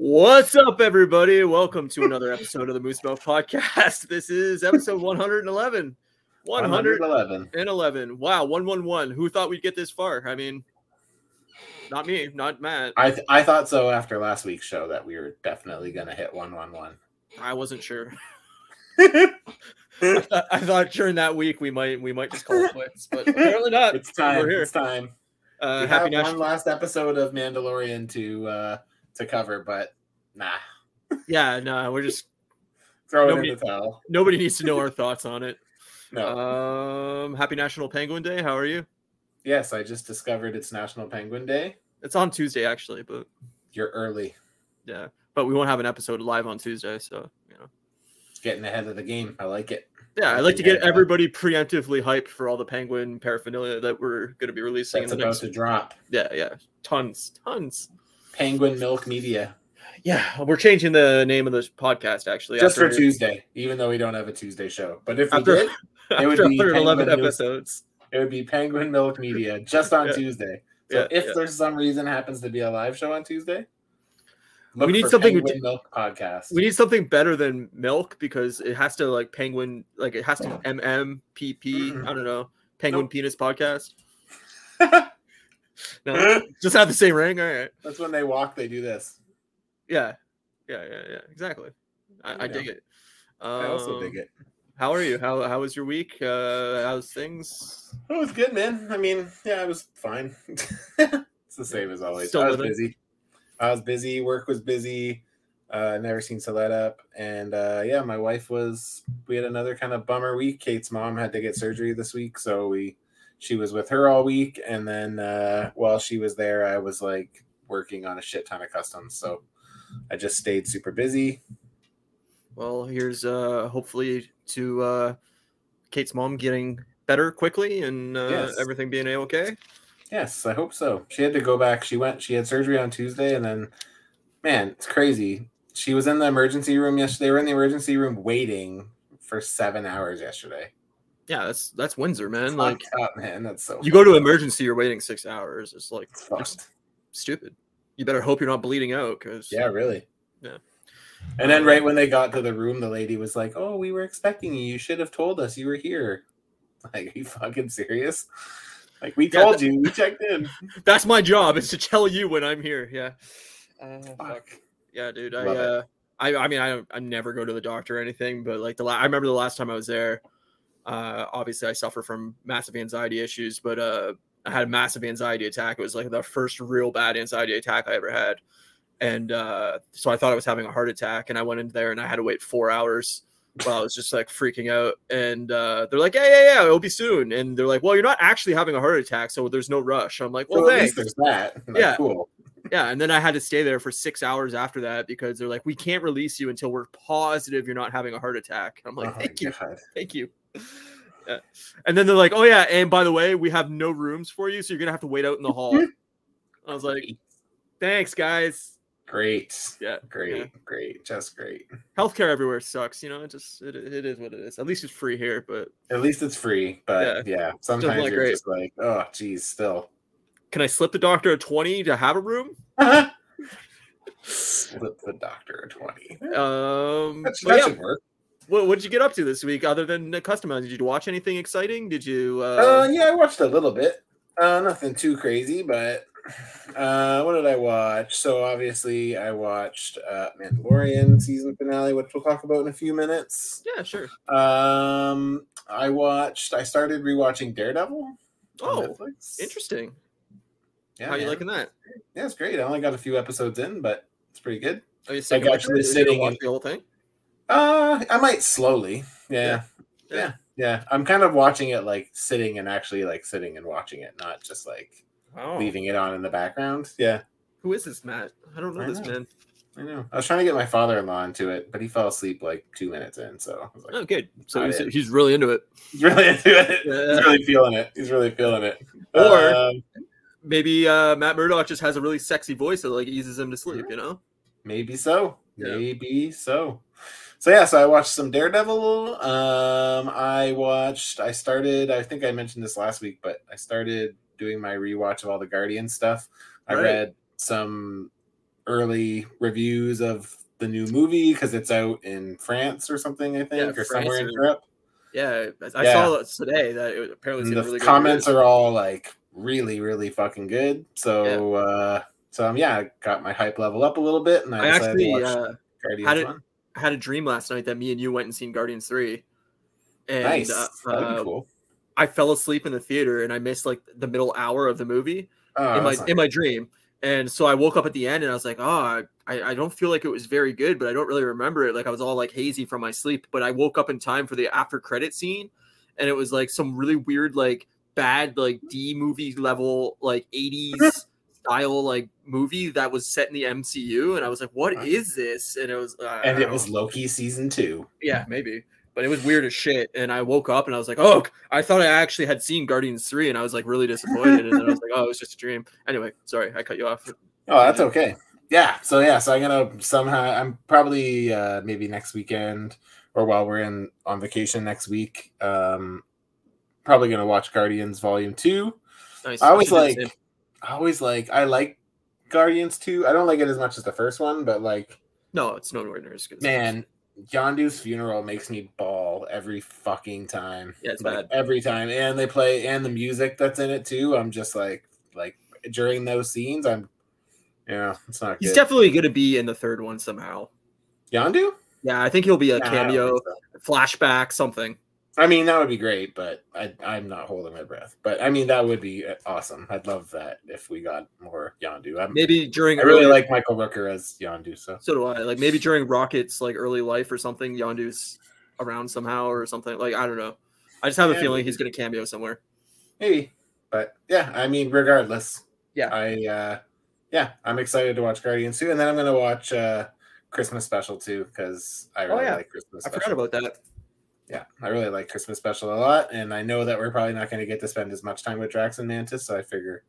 What's up, everybody? Welcome to another episode of the Moose Milk Podcast. This is episode 111. 111. 111. Wow, 111. Who thought we'd get this far? I mean, not me, not Matt. I th- I thought so after last week's show that we were definitely gonna hit one one one. I wasn't sure. I thought- I thought during that week we might we might just call it quits, but apparently not. It's time. We're here. It's time. Uh, we happy have national. one last episode of Mandalorian to uh to cover, but nah, Yeah, no, we're just throw it Nobody- in the towel. nobody needs to know our thoughts on it. No. Um, happy National Penguin Day. How are you? yes, I just discovered it's National Penguin Day. It's on Tuesday actually, but You're early, yeah, but we won't have an episode live on Tuesday, so you know. getting ahead of the game. I like it. Yeah, I like to get everybody preemptively hyped for all the Penguin paraphernalia that we're going to be releasing That's in the about next. to drop. Yeah, yeah, tons, tons. Penguin Milk Media Yeah, we're changing the name of this podcast actually. just for Tuesday, even though we don't have a Tuesday show. But if we did, it would be 111 Penguin News. episodes. it would be Penguin Milk Media just on Yeah. Tuesday. So Yeah, if yeah. there's some reason happens to be a live show on Tuesday, We need something- Penguin Milk Podcast. We need something better than milk because it has to like penguin, like it has to MM PP. Mm-mm. I don't know, penguin Nope. penis podcast. No, just have the same ring. All right. That's when they walk. They do this. Yeah, yeah, yeah, yeah. Exactly. I, I dig it. I also Um, dig it. How are you? How how was your week? Uh, how's things? It was good, man. I mean, yeah, it was fine. it's the same as always. Still I was living. busy. I was busy. Work was busy. Uh, never seen let up. And uh, yeah, my wife was. We had another kind of bummer week. Kate's mom had to get surgery this week, so we she was with her all week. And then uh, while she was there, I was like working on a shit ton of customs. So I just stayed super busy. Well, here's uh hopefully to uh Kate's mom getting better quickly and uh, Yes. everything being okay. Yes, I hope so. She had to go back. She went. She had surgery on Tuesday, and then, man, it's crazy. She was in the emergency room yesterday. They were in the emergency room waiting for seven hours yesterday. Yeah, that's that's Windsor, man. Like, Like man, that's so. you go to emergency, you're waiting six hours. It's like It's just stupid. You better hope you're not bleeding out because Yeah, really. Yeah. And then right when they got to the room, the lady was like, "Oh, we were expecting you. You should have told us you were here." Like, are you fucking serious? Like, we Yeah, told you. We checked in. that's my job is to tell you when I'm here. Yeah. Uh, fuck. Fuck. Yeah, dude. I Love uh, I I mean I don't I never go to the doctor or anything, but like the la- I remember the last time I was there. Uh, obviously I suffer from massive anxiety issues, but uh, I had a massive anxiety attack. It was like the first real bad anxiety attack I ever had, and uh, so I thought I was having a heart attack, and I went in there and I had to wait four hours while I was just like freaking out. And uh, they're like, "Yeah, yeah, yeah, it'll be soon." And they're like, "Well, you're not actually having a heart attack, so there's no rush." I'm like, "Well, Well, at thanks." least there's that. Like, Yeah. Cool. Yeah, and then I had to stay there for six hours after that because they're like, we can't release you until we're positive you're not having a heart attack. I'm like, Oh thank you, God. thank you. Yeah. And then they're like, oh yeah, and by the way, we have no rooms for you, so you're gonna have to wait out in the hall. I was like, thanks, guys. Great. Yeah, Great. yeah. Great. Just great. Healthcare everywhere sucks, you know. It just it, it is what it is. At least it's free here, but At least it's free, but yeah, sometimes like you're great. just like, oh, geez, still. can I slip the doctor a twenty to have a room? Slip the doctor a 20. Um, That, but that yeah, should work. What did you get up to this week other than uh, customizing? Did you watch anything exciting? Did you? Uh, yeah, I watched a little bit. Uh, nothing too crazy, but uh, what did I watch? So obviously, I watched uh, Mandalorian season finale, which we'll talk about in a few minutes. yeah, sure. Um, I watched. I started rewatching Daredevil. Oh, Interesting. Yeah, How you man. liking that? Yeah, it's great. I only got a few episodes in, but it's pretty good. Are you Like, actually sitting in- the whole thing? Uh, I might slowly. Yeah. Yeah. Yeah. Yeah. I'm kind of watching it like sitting and actually like sitting and watching it, not just like Oh, leaving it on in the background. Yeah. who is this Matt? I don't know I this know. man. I know. I was trying to get my father in law into it, but he fell asleep like two minutes in. So I was like, Oh, good. So he's, he's really into it. he's really into it. Yeah. He's really feeling it. He's really feeling it. Or- Um, Maybe uh, Matt Murdock just has a really sexy voice that like eases him to sleep. You know? maybe so. Yeah. Maybe so. So yeah, so I watched some Daredevil. Um, I watched. I started. I think I mentioned this last week, but I started doing my rewatch of all the Guardian stuff. I Right. read some early reviews of the new movie because it's out in France or something, I think, Yeah, or France somewhere in Europe. Yeah, I Yeah. saw it today that it apparently the really comments good. are all like really, really fucking good. So, uh, so um, yeah, I got my hype level up a little bit, and I, I actually uh, had it-. Had a dream last night that me and you went and seen Guardians three, and Nice, uh, that'd uh, be cool. I fell asleep in the theater and I missed like the middle hour of the movie Oh, in my in my dream. And so I woke up at the end and I was like, oh, I, I don't feel like it was very good, but I don't really remember it. Like I was all like hazy from my sleep, but I woke up in time for the after credit scene and it was like some really weird, like bad, like D movie level, like 80s style, like movie that was set in the MCU. And I was like, what is this? And it was, uh, and it was. Loki season two. yeah, maybe. But it was weird as shit. And I woke up and I was like, oh, I thought I actually had seen Guardians 3 and I was like really disappointed. and then I was like, oh, it was just a dream. Anyway, sorry, I cut you off. Oh, that's okay. Yeah. So yeah, so I'm gonna somehow I'm probably uh maybe next weekend or while we're in on vacation next week. Um probably gonna watch Guardians Volume Two. Nice. I always should do the like. I always like I like Guardians 2. I don't like it as much as the first one, but like No, it's nowhere near as good. man, Yondu's funeral makes me bawl every fucking time. Yeah, it's like, bad. every time. And they play and the music that's in it too. I'm just like like during those scenes, I'm yeah, it's not He's good. definitely going to be in the third one somehow. Yondu? Yeah, I think he'll be a cameo, so. flashback, something. I mean, that would be great, but I, I'm not holding my breath. But I mean, that would be uh, awesome. I'd love that if we got more Yondu. I'm, Maybe during I really early- like Michael Rooker as Yondu. So So do I. Like maybe during Rocket's like early life or something, Yondu's around somehow or something. Like I don't know. I just have a Yeah, feeling he's going to cameo somewhere. maybe, but yeah, I mean, regardless, Yeah. I uh, yeah, I'm excited to watch Guardians too, and then I'm gonna watch uh, Christmas Special too because I really Oh, yeah. like Christmas. I forgot about that. Yeah, I really like Christmas Special a lot, and I know that we're probably not going to get to spend as much time with Drax and Mantis, so I figure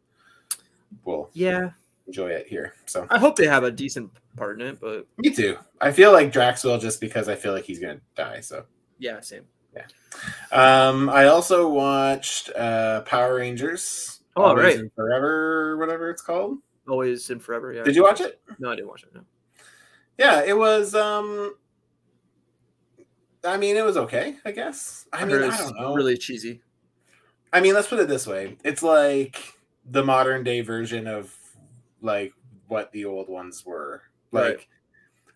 we'll Yeah, enjoy it here. So I hope they have a decent part in it, but me too. I feel like Drax will just because I feel like he's going to die. So yeah, same. Yeah. Um, I also watched uh, Power Rangers. Oh, Always right. and Forever, whatever it's called. Always and forever. Yeah. Did you watch it? No, I didn't watch it. No. Yeah, it was. um I mean, it was okay. I guess. I mean, I don't know. Really cheesy. I mean, let's put it this way: it's like the modern day version of like what the old ones were. Like, Right.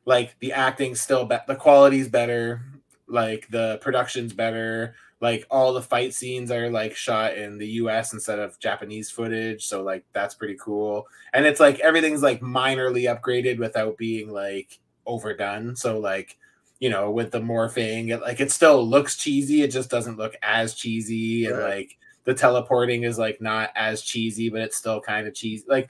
like the acting's still better, the quality's better, like the production's better. Like all the fight scenes are like shot in the U.S. instead of Japanese footage, so like that's pretty cool. And it's like everything's like minorly upgraded without being like overdone. So like you know, with the morphing, it, like it still looks cheesy. It just doesn't look as cheesy, and Right. like the teleporting is like not as cheesy, but it's still kind of cheesy. Like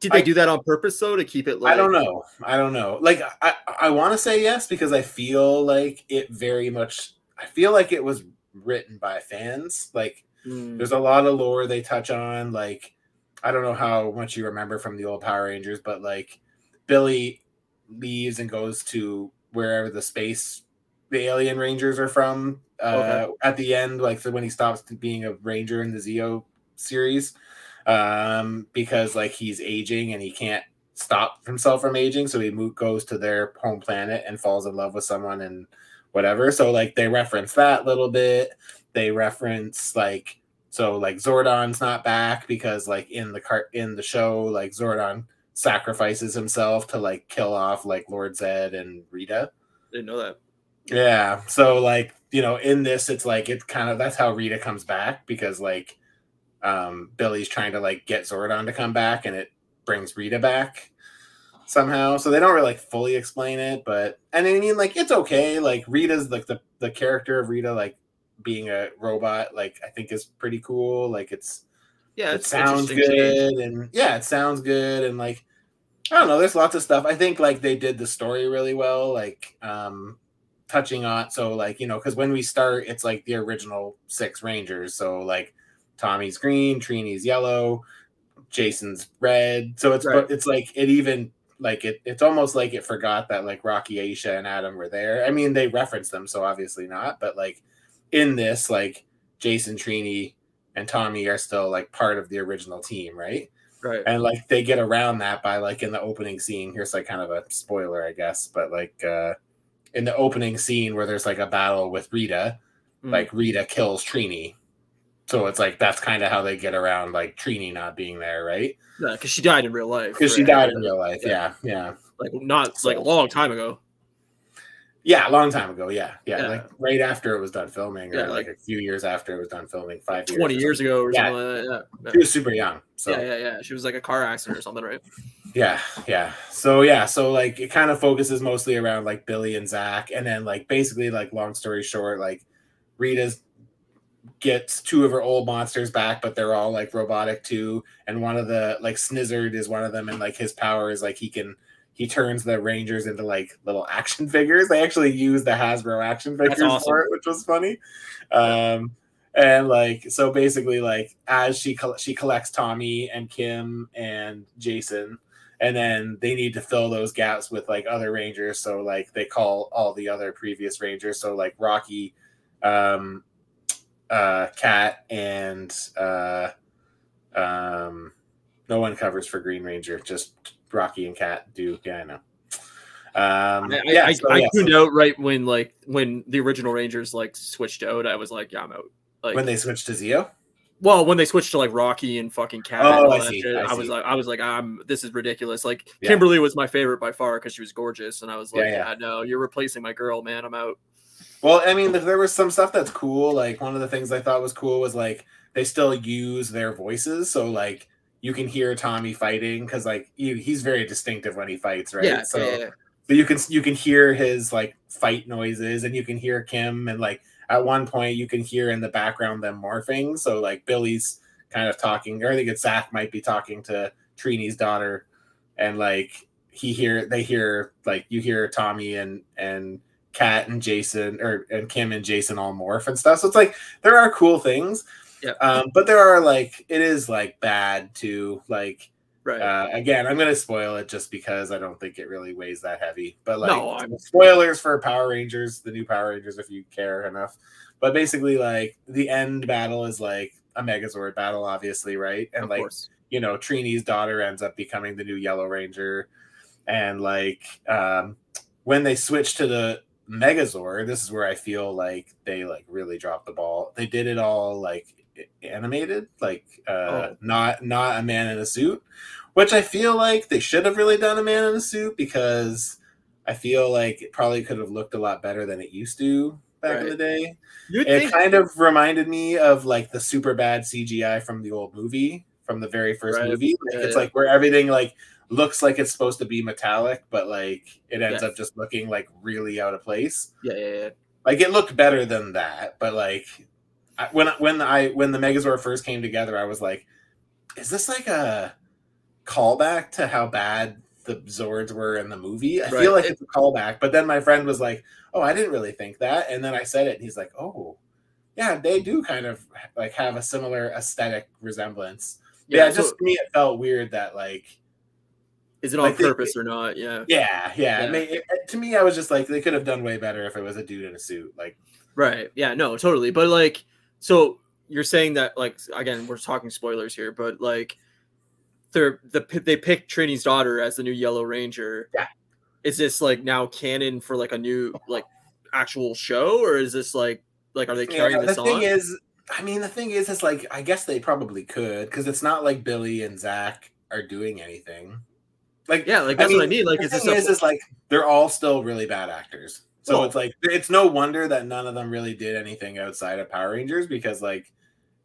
Did they I- do that on purpose though to keep it like? I don't know. I don't know. Like I, I want to say yes because I feel like it very much. I feel like it was written by fans. Like Hmm. there's a lot of lore they touch on. Like I don't know how much you remember from the old Power Rangers, but like Billy leaves and goes to wherever the space the alien rangers are from uh, Okay. at the end, like so when he stops being a ranger in the Zeo series, um, because like he's aging and he can't stop himself from aging, so he goes to their home planet and falls in love with someone and whatever. So like they reference that a little bit. They reference like so like Zordon's not back because like in the cart in the show like Zordon sacrifices himself to like kill off like Lord Zed and Rita. Didn't know that. Yeah. So like, you know, in this it's like it's kind of that's how Rita comes back because like um Billy's trying to like get Zordon to come back and it brings Rita back somehow. So they don't really like fully explain it, but and I mean like it's okay. Like Rita's like the the character of Rita like being a robot like I think is pretty cool. Like it's Yeah, it sounds good and yeah it sounds good and like i don't know there's lots of stuff. I think like they did the story really well like um touching on so like you know because when we start it's like the original six rangers so like tommy's green trini's yellow jason's red so it's Right. it's like it even like it it's almost like it forgot that like rocky aisha and adam were there. I mean they referenced them so obviously not but like in this like jason trini and Tommy are still like part of the original team, right? Right. and like they get around that by like in the opening scene here's like kind of a spoiler i guess but like uh in the opening scene where there's like a battle with rita Mm. like rita kills trini so it's like that's kind of how they get around like trini not being there right Yeah, because she died in real life. because she died in real life Yeah. yeah yeah Like not So- like a long time ago. Yeah a long time ago yeah yeah, Yeah. like right after it was done filming or Yeah, like, like- a few years after it was done filming five years Twenty or years ago or Yeah. something like that. Yeah. she was super young so yeah, yeah, yeah. She was like a car accident or something, right? Yeah, yeah. So yeah, so like it kind of focuses mostly around like Billy and Zach, and then like basically like long story short, like Rita's gets two of her old monsters back, but they're all like robotic too. And one of the like Snizzard is one of them, and like his power is like he can he turns the Rangers into like little action figures. They actually use the Hasbro action figures awesome. for it, which was funny. Um and like so basically like as she col- she collects Tommy and Kim and Jason and then they need to fill those gaps with like other rangers so like they call all the other previous rangers so like Rocky um uh Kat and uh um no one covers for Green Ranger just Rocky and Kat do yeah I know um I, yeah I, so, I yeah, so tuned out right when like when the original Rangers like switched out. I was like, yeah, I'm out. Like, when they switched to Zeo well, when they switched to like Rocky and fucking Kat, Oh, I see, shit, I I, was like, I was like, I'm this is ridiculous. Like Yeah. Kimberly was my favorite by far because she was gorgeous, and I was like, Yeah, yeah, yeah. no, you're replacing my girl, man. I'm out. Well, I mean, there was some stuff that's cool. Like one of the things I thought was cool was like they still use their voices, so like you can hear Tommy fighting because like he, he's very distinctive when he fights, right? Yeah, so, yeah, yeah. so you can you can hear his like fight noises, and you can hear Kim, and like at one point you can hear in the background them morphing. So like Billy's kind of talking, or I think it's Zach might be talking to Trini's daughter, and like he hear they hear like you hear Tommy and and Kat and Jason or and Kim and Jason all morph and stuff. So it's like there are cool things. Yeah. Um, but there are like it is like bad too. Like Right. uh again, I'm gonna spoil it just because I don't think it really weighs that heavy. But like No, spoilers for Power Rangers, the new Power Rangers, if you care enough. But basically, like the end battle is like a Megazord battle, obviously, right? And of like course. you know, Trini's daughter ends up becoming the new Yellow Ranger. And like um when they switch to the Megazord, this is where I feel like they like really dropped the ball. They did it all like animated, like uh Oh. not not a man in a suit, which I feel like they should have really done a man in a suit because I feel like it probably could have looked a lot better than it used to back in the day You'd it think, kind of reminded me of like the super bad CGI from the old movie, from the very first Right. movie. Like, Yeah, it's like where everything like looks like it's supposed to be metallic, but like it ends up just looking like really out of place. yeah, yeah, yeah. Like it looked better than that, but like I, when when I when the Megazord first came together, I was like, is this like a callback to how bad the Zords were in the movie? I Right. feel like it's a callback. But then my friend was like, oh, I didn't really think that, and then I said it, and he's like, oh, yeah, they do kind of like have a similar aesthetic resemblance. Yeah, so just to me, it felt weird that like, is it on like they- purpose or not? Yeah. yeah, yeah. Yeah. It, to me, I was just like, they could have done way better if it was a dude in a suit. Like, Right. Yeah, no, totally. But like so you're saying that like again, we're talking spoilers here, but like they're the they picked Trini's daughter as the new Yellow Ranger. Yeah. Is this like now canon for like a new like actual show or is this like like are they carrying Yeah, this the on? thing is, I mean, the thing is, it's like I guess they probably could because it's not like Billy and Zach are doing anything. Like, yeah, like that's what I mean. Like the is this thing a, is, is like they're all still really bad actors. So Well- it's like it's no wonder that none of them really did anything outside of Power Rangers because like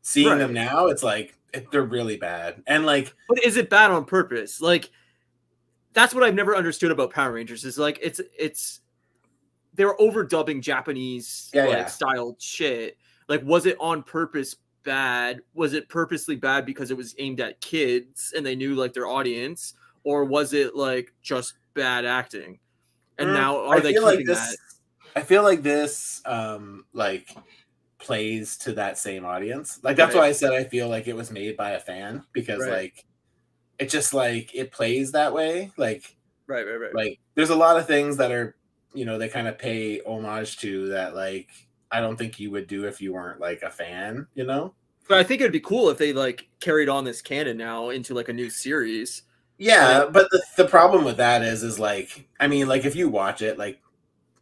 seeing them now, it's like they're really bad. And like, but is it bad on purpose? Like that's what I've never understood about Power Rangers is like it's it's they're overdubbing Japanese Yeah, like yeah. style shit. Like was it on purpose bad? Was it purposely bad because it was aimed at kids and they knew like their audience or was it like just bad acting? And Mm, now are I they feel keeping like this. that? I feel like this, um, like plays to that same audience. Like that's Right. why I said I feel like it was made by a fan because Right. like it just like it plays that way. Like Right, right, right. like there's a lot of things that are you know they kind of pay homage to that like I don't think you would do if you weren't like a fan. You know. But I think it'd be cool if they like carried on this canon now into like a new series. Yeah, but the, the problem with that is is like I mean like if you watch it like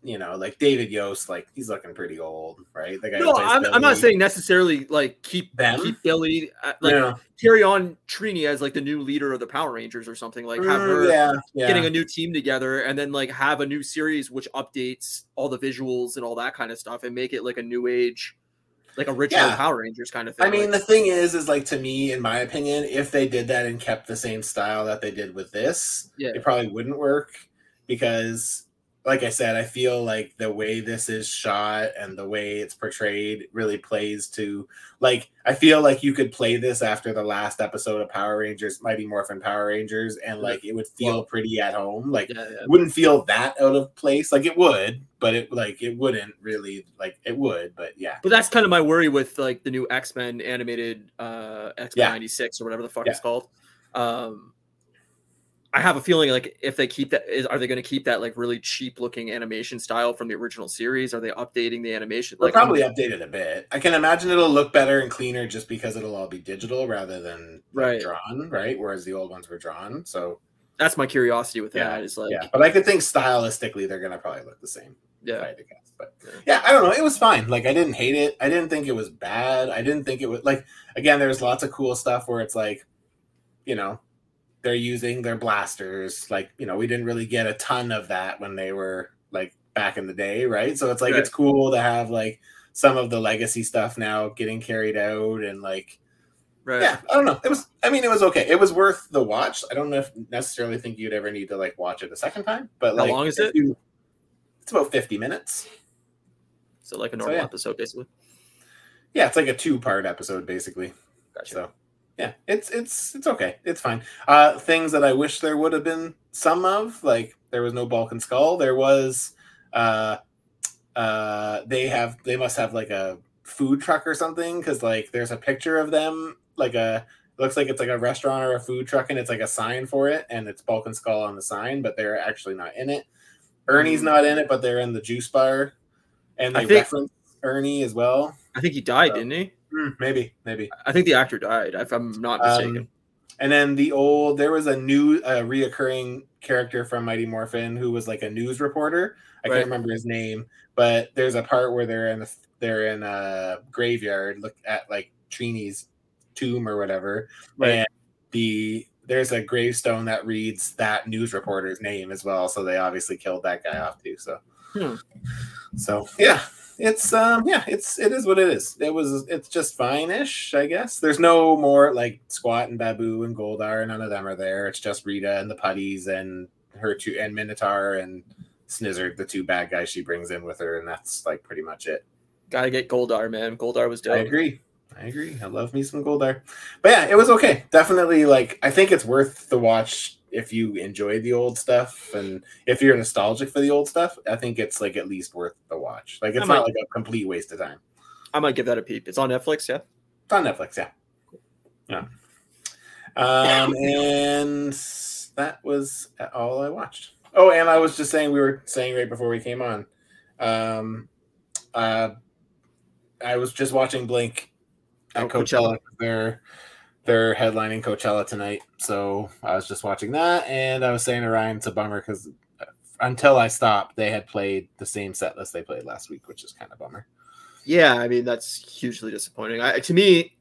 you know like David Yost like he's looking pretty old right? The guy No, I'm, I'm not saying necessarily like keep Them? keep Billy uh, like yeah. carry on Trini as like the new leader of the Power Rangers or something like have Mm, her yeah yeah. getting a new team together and then like have a new series which updates all the visuals and all that kind of stuff and make it like a new age like original Yeah. Power Rangers kind of thing. I mean, like, the thing is, is like to me, in my opinion, if they did that and kept the same style that they did with this, Yeah. it probably wouldn't work because, like I said, I feel like the way this is shot and the way it's portrayed really plays to like I feel like you could play this after the last episode of Power Rangers, Mighty Morphin Power Rangers, and like it would feel pretty at home. Like yeah, yeah. wouldn't feel that out of place. Like it would, but it like it wouldn't really like it would, but yeah. But that's kind of my worry with like the new X Men animated uh X Men Yeah. '96 or whatever the fuck it's called. Um, I have a feeling like if they keep that, is, are they going to keep that like really cheap looking animation style from the original series? Are they updating the animation? They'll Like I'm- probably update it a bit. I can imagine it'll look better and cleaner just because it'll all be digital rather than Right. drawn, right? Whereas the old ones were drawn. So that's my curiosity with Yeah, that. Is like, yeah, but I could think stylistically they're gonna probably look the same. yeah, I had to guess. But yeah, I don't know. It was fine. Like I didn't hate it. I didn't think it was bad. I didn't think it was like again. There's lots of cool stuff where it's like, you know, they're using their blasters. Like you know, we didn't really get a ton of that when they were like back in the day, right? So it's like Right. it's cool to have like some of the legacy stuff now getting carried out and like right. yeah i don't know it was i mean it was okay it was worth the watch i don't know if necessarily think you'd ever need to like watch it a second time but How like long is it? you- it's about 50 minutes So like a So, normal yeah. episode, basically. yeah it's like a two part episode basically Gotcha. so yeah it's it's it's okay. It's fine. Uh things that i wish there would have been some of like there was no Bulk and Skull. There was uh uh they have they must have like a food truck or something because like there's a picture of them like a looks like it's like a restaurant or a food truck and it's like a sign for it and it's Bulk and Skull on the sign but they're actually not in it. Ernie's Mm. not in it but they're in the juice bar and they think- reference ernie as well. I think he died, So- didn't he? Hmm, maybe maybe I think the actor died, if I'm not mistaken. um, and then the old, there was a new, uh, reoccurring character from Mighty Morphin who was like a news reporter. I Right. can't remember his name, but there's a part where they're in the, they're in a graveyard, look at like Trini's tomb or whatever, Right. and the there's a gravestone that reads that news reporter's name as well. So they obviously killed that guy off too. So, Hmm. so yeah, it's um yeah, it's it is what it is. It was it's just fine-ish, I guess. There's no more like Squatt and Baboo and Goldar, none of them are there. It's just Rita and the putties and her two and Minotaur and Snizzard, the two bad guys she brings in with her, and that's like pretty much it. Gotta get Goldar, man. Goldar was I agree. I agree. I love me some Goldar. But yeah, it was okay. Definitely like I think it's worth the watch if you enjoy the old stuff and if you're nostalgic for the old stuff, I think it's like at least worth the watch. Like it's might- not like a complete waste of time. I might give that a peep. It's on Netflix, yeah. It's on Netflix, yeah. Yeah. Um, and that was all I watched. Oh, and I was just saying, we were saying right before we came on. Um, uh, I was just watching Blink at Oh, Coachella. Coachella. They're headlining Coachella tonight, so I was just watching that, and I was saying to Ryan, it's a bummer because until I stopped, they had played the same set list they played last week, which is kind of bummer. Yeah, I mean that's hugely disappointing. I, to me,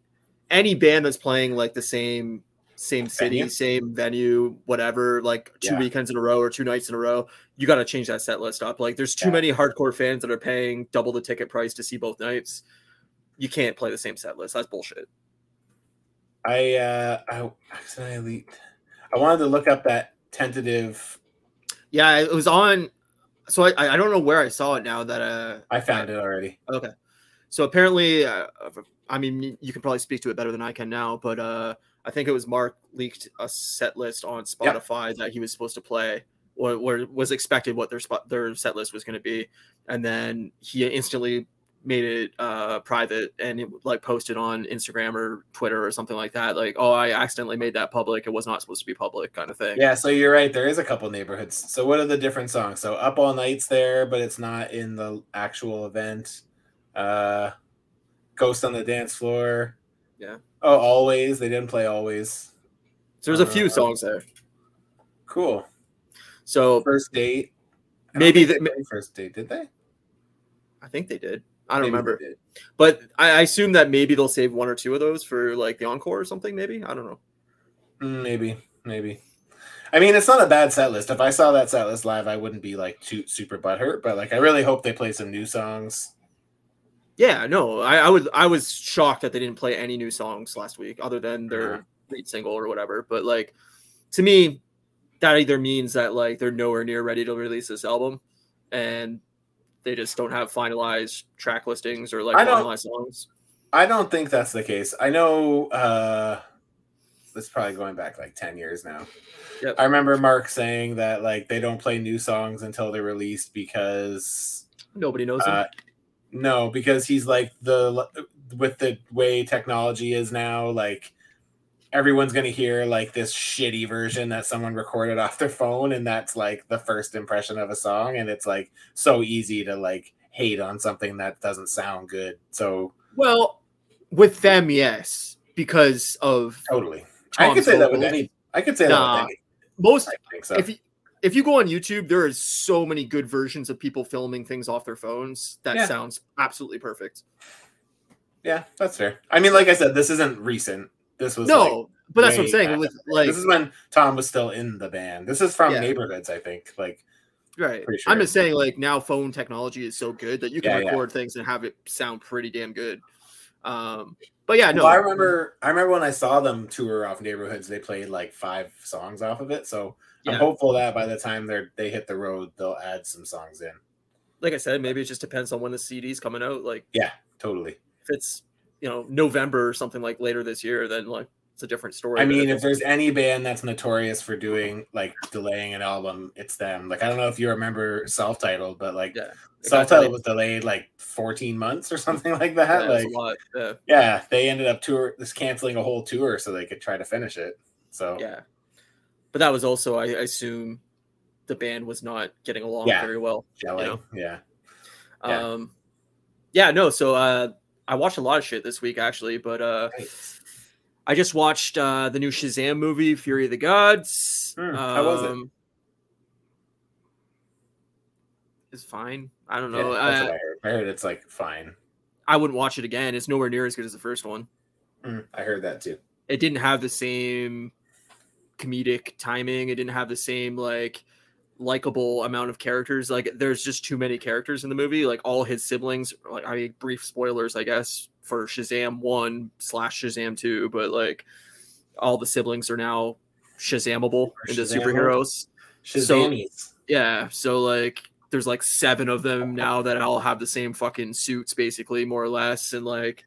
any band that's playing like the same same city, Venue? same venue, whatever, like two Yeah. weekends in a row or two nights in a row, you got to change that set list up. Like there's too Yeah. many hardcore fans that are paying double the ticket price to see both nights. You can't play the same set list. That's bullshit. I uh I accidentally leaked I wanted to look up that tentative Yeah, it was on. So I I don't know where I saw it now that uh I found it already. Okay. So apparently, uh, I mean, you can probably speak to it better than I can now, but uh, I think it was Mark leaked a set list on Spotify that he was supposed to play, or, or was expected what their spot their set list was going to be, and then he instantly made it uh, private and it like posted on Instagram or Twitter or something like that, like, "Oh, I accidentally made that public. It was not supposed to be public," kind of thing. Yeah, so you're right. There is a couple neighborhoods. So what are the different songs? So Up All Night's there, but it's not in the actual event. Uh Ghost on the Dance Floor. Yeah. Oh, always. They didn't play always. So there's a few Uh, songs there. Cool. So First date. I Maybe the- first date. Did they? I think they did. I don't Maybe remember, but I, I assume that maybe they'll save one or two of those for like the encore or something. Maybe I don't know. Mm, Maybe, maybe. I mean, it's not a bad set list. If I saw that set list live, I wouldn't be like too super butthurt. But like, I really hope they play some new songs. Yeah, no, I, I would. I was shocked that they didn't play any new songs last week, other than their Uh-huh. lead single or whatever. But like, to me, that either means that like they're nowhere near ready to release this album, and they just don't have finalized track listings or like finalized songs. I don't think that's the case. I know uh this is probably going back like 10 years now. Yep. I remember Mark saying that like they don't play new songs until they're released because Nobody knows uh no, because he's like the with the way technology is now, like everyone's gonna hear like this shitty version that someone recorded off their phone, and that's like the first impression of a song, and it's like so easy to like hate on something that doesn't sound good. So Well, with them, yes, because of totally. I Tom could say that with any I could say Nah, that with any most. I think so. If you if you go on YouTube, there is so many good versions of people filming things off their phones. That Yeah. sounds absolutely perfect. yeah, that's fair. I mean, like I said, this isn't recent. This was like, No, but that's what I'm saying. back With in the day. like this is when Tom was still in the band. This is from Yeah. neighborhoods, I think. Like right, pretty I'm just saying like now phone technology is so good that you can Yeah, yeah. record things and have it sound pretty damn good. Um, but yeah, no, Well, I remember. I remember when I saw them tour off neighborhoods. They played like five songs off of it. So I'm hopeful that by the time they're they hit the road, they'll add some songs in. like I said, maybe it just depends on when the CD's coming out. Like yeah, Totally. if it's you know November or something like later this year, then like it's a different story. I mean, if there's any band that's notorious for doing like delaying an album, it's them. Like I don't know if you remember self-titled, but like Yeah. self-titled was delayed like 14 months or something like that. it's like. Yeah. yeah, they ended up tour just canceling a whole tour so they could try to finish it. So Yeah. But that was also, I I assume, the band was not getting along Yeah. very well. gelling. know? Yeah. Yeah. Um, yeah, no. So uh, I watched a lot of shit this week actually, but uh, I just watched uh, the new Shazam movie, Fury of the Gods. Hmm, how was it? Um, It's fine. I don't Yeah, know. that's I, what I heard. I heard it's like fine. I wouldn't watch it again. It's nowhere near as good as the first one. Mm, I heard that too. it didn't have the same comedic timing. It didn't have the same like likable amount of characters. Like there's just too many characters in the movie. Like all his siblings. Like I mean, brief spoilers, I guess, for Shazam one slash Shazam two, but like all the siblings are now Shazamable into superheroes. Shazamies. Yeah, so like there's like seven of them now that all have the same fucking suits, basically, more or less, and like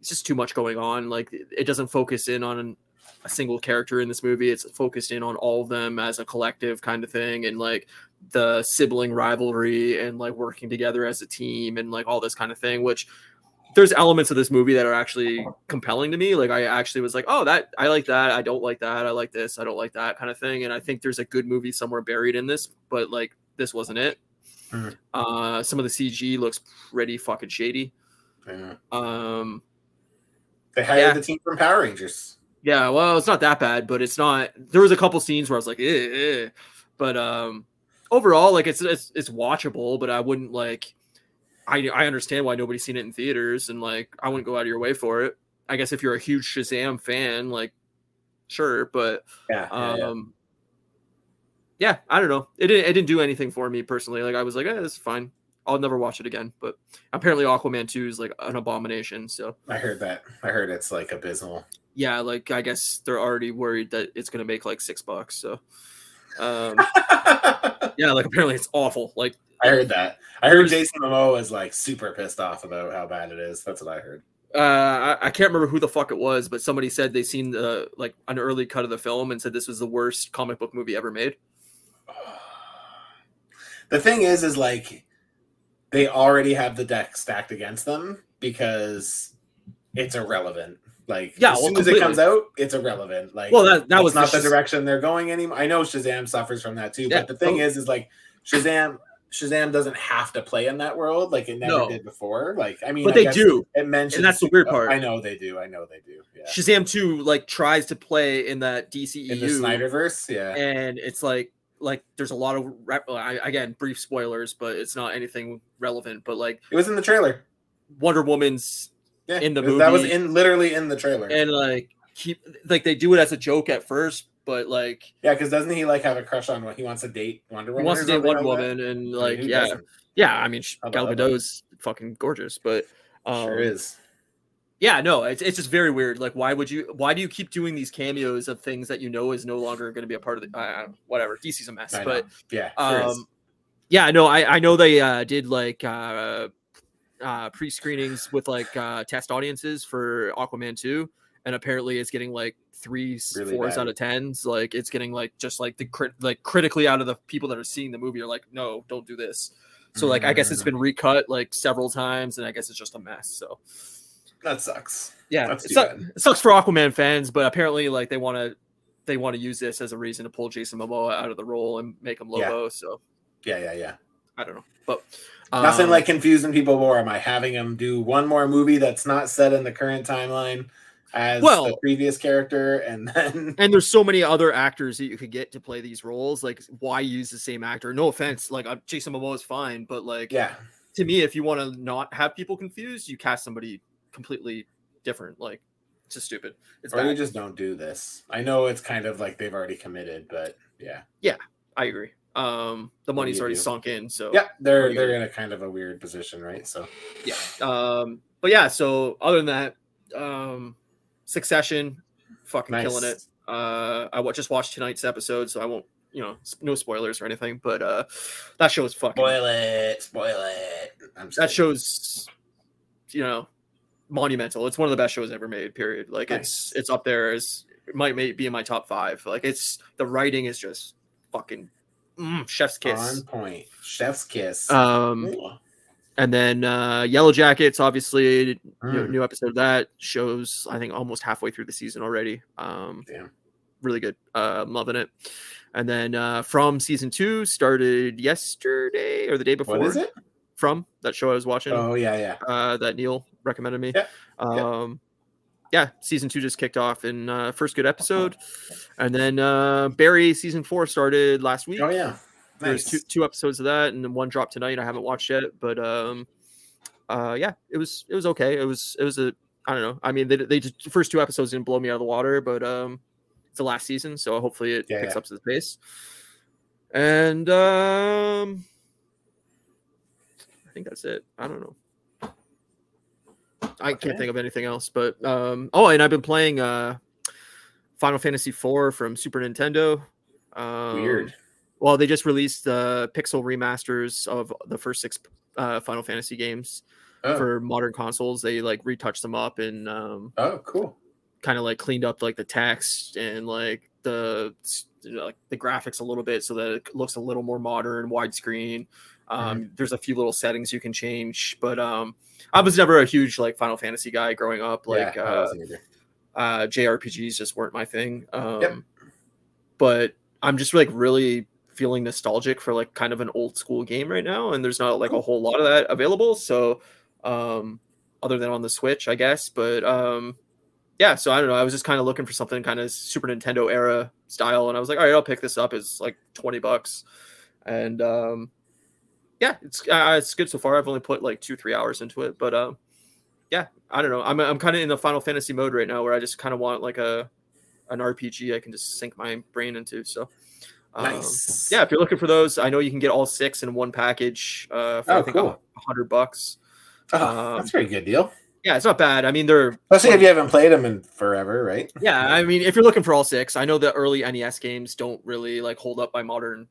it's just too much going on. Like it it doesn't focus in on a single character in this movie. It's focused in on all of them as a collective kind of thing, and like the sibling rivalry and like working together as a team and like all this kind of thing. Which there's elements of this movie that are actually compelling to me. Like I actually was like, oh, that I like that. I don't like that. I like this. I don't like that kind of thing. And I think there's a good movie somewhere buried in this, but like this wasn't it. Mhm. Uh, some of the CG looks pretty fucking shady. Yeah. Um, They hired Yeah. the team from Power Rangers. Yeah, well, it's not that bad, but it's not. There was a couple scenes where I was like, eh, eh. but um, overall, like it's it's it's watchable, but I wouldn't like. I I understand why nobody's seen it in theaters, and like I wouldn't go out of your way for it. I guess if you're a huge Shazam fan, like sure, but Yeah. yeah, yeah. um, yeah, I don't know. It didn't it didn't do anything for me personally. Like I was like, eh, is fine. I'll never watch it again. But apparently, Aquaman two is like an abomination. So I heard that. I heard it's like abysmal. Yeah, like I guess they're already worried that it's gonna make like six bucks. So um, yeah, like apparently it's awful. Like I heard that. I heard Jason Momoa is like super pissed off about how bad it is. That's what I heard. uh, I, I can't remember who the fuck it was, but somebody said they seen the like an early cut of the film and said this was the worst comic book movie ever made. The thing is, is like they already have the deck stacked against them because it's irrelevant. Like Yeah, as well, soon as it comes out, it's irrelevant. Like Well, that that was not the the direction they're going anymore. I know Shazam suffers from that too, Yeah, but the thing oh. is, is like Shazam, Shazam doesn't have to play in that world like it never No. did before. Like I mean, but I they do. It mentions And that's the weird part. I know they do. I know they do. Yeah. Shazam 2 like tries to play in that DCEU In the Snyderverse, yeah. and it's like like there's a lot of rep- again brief spoilers but it's not anything relevant but like It was in the trailer. Wonder Woman's Yeah. In the movie. That was in literally in the trailer. and like keep like they do it as a joke at first but like yeah, because doesn't he like have a crush on what he wants to date Wonder Woman? he wants to date Wonder like that? Woman and I mean, like yeah doesn't? yeah I mean Gal? Gadot's fucking gorgeous but um, sure is. yeah no it's, it's just very weird like why would you why do you keep doing these cameos of things that you know is no longer going to be a part of the I whatever DC's a mess but yeah, sure is. um yeah no i i know they uh did like uh uh pre-screenings with like uh test audiences for aquaman 2 and apparently it's getting like three Really fours bad. out of tens like it's getting like just like the crit like critically out of the people that are seeing the movie are like no don't do this so like i guess it's been recut like several times and i guess it's just a mess so that sucks. yeah it, bad. it sucks for aquaman fans but apparently like they want to they want to use this as a reason to pull jason momoa out of the role and make him Yeah. lobo so Yeah, yeah, yeah. I don't know but Nothing um, like confusing people more. Am I having him do one more movie that's not set in the current timeline as the previous character, and then and there's so many other actors that you could get to play these roles. Like, why use the same actor? No offense, like Jason Momoa is fine, but like yeah, to me, if you want to not have people confused, you cast somebody completely different. Like, it's just stupid. It's or you just don't do this. I know it's kind of like they've already committed, but yeah, yeah, I agree. Um, the money's already do? sunk in, so yeah, they're they're in a kind of a weird position, right? So yeah. Um, but yeah. So other than that, um, Succession, fucking nice. killing it. Uh, I just watched tonight's episode, so I won't, you know, no spoilers or anything. But uh, that show is fucking. Spoil it, spoil it. I'm that kidding. show's, you know, monumental. It's one of the best shows ever made. Period. Like it's it's up there as it might may be in my top five. Like it's the writing is just fucking mm, chef's kiss. on point. Chef's kiss. Um, Ooh. and then uh, Yellowjackets, obviously, new, Mm. new episode of that shows. I think almost halfway through the season already. Um, Damn. really good. Uh, I'm loving it. And then uh, from season two started yesterday or the day before. What is it? From that show I was watching. Oh yeah, yeah. uh, that Neil recommended me. Yeah, Um, yeah, season two just kicked off in uh, first good episode, and then uh, Barry season four started last week. Oh yeah. There's two two episodes of that, and then one dropped tonight. I haven't watched yet, but um, uh, yeah, it was it was okay. It was it was a I don't know. I mean, they they just, the first two episodes didn't blow me out of the water, but um, it's the last season, so hopefully it Yeah, picks yeah. up to the pace. And um, I think that's it. I don't know. I Okay. can't think of anything else, but um, oh, and I've been playing uh, Final Fantasy IV from Super Nintendo. Um, Weird. Well, they just released the pixel remasters of the first six uh, Final Fantasy games Oh, for modern consoles. They like retouched them up and um, oh, cool. kind of like cleaned up like the text and like the like the graphics a little bit so that it looks a little more modern, widescreen. Um, There's a few little settings you can change, but um, I was never a huge like Final Fantasy guy growing up. Like yeah, uh, uh, JRPGs just weren't my thing. Um, Yep. But I'm just like really feeling nostalgic for like kind of an old school game right now, and there's not like a whole lot of that available. So, um, other than on the Switch, I guess. But um, yeah, so I don't know. I was just kind of looking for something kind of Super Nintendo era style, and I was like, all right, I'll pick this up. It's like twenty bucks, and um, yeah, it's uh, it's good so far. I've only put like two three hours into it, but um, yeah, I don't know. I'm I'm kind of in the Final Fantasy mode right now, where I just kind of want like a an RPG I can just sink my brain into. So. um, Nice. yeah, if you're looking for those, I know you can get all six in one package uh, for I Oh, think cool. hundred bucks. Oh, um, that's a pretty good deal. Yeah, it's not bad. I mean, they're Especially if you haven't played them in forever, right? yeah. I mean, if you're looking for all six, I know the early NES games don't really like hold up by modern,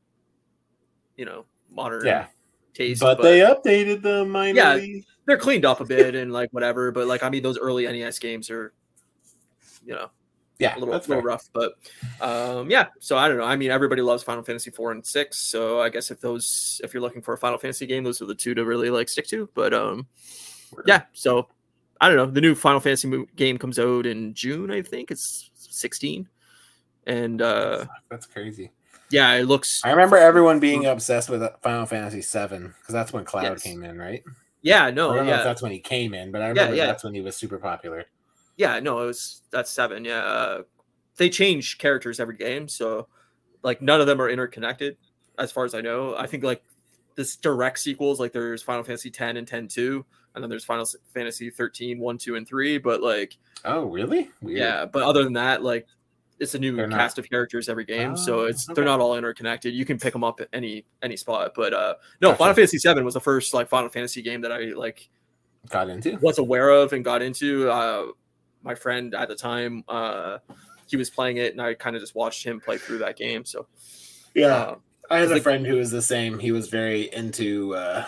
you know, modern Yeah. Taste. But, they updated them minorly. they're cleaned up a bit and like whatever. But like, I mean, those early NES games are, you know, Yeah, a little, that's little rough. But um, yeah, so I don't know. I mean, everybody loves Final Fantasy four and six. So I guess if those, if you're looking for a Final Fantasy game, those are the two to really like stick to. But um, yeah, so I don't know. The new Final Fantasy game comes out in June, I think. It's 16. And uh that's crazy. Yeah, it looks. I remember everyone being obsessed with Final Fantasy VII because that's when Cloud Yes. came in, right? Yeah, I no, don't know if that's when he came in, but I remember yeah. that's when he was super popular. yeah, no, it was that's seven. Yeah, uh, they change characters every game, so like none of them are interconnected, as far as I know. I think like this direct sequels, like there's Final Fantasy 10 and 10 2, and then there's Final Fantasy 13 1, 2, and 3. But like, Oh, really? Weird. yeah, but other than that, like it's a new They're not- cast of characters every game, so Oh, it's okay. they're not all interconnected. You can pick them up at any any spot. But uh no, Gotcha. Final Fantasy 7 was the first like Final Fantasy game that I like Got into. was aware of and got into. Uh, my friend at the time, uh, he was playing it, and I kind of just watched him play through that game. So, Yeah. uh, I had a like- friend who was the same. He was very into uh,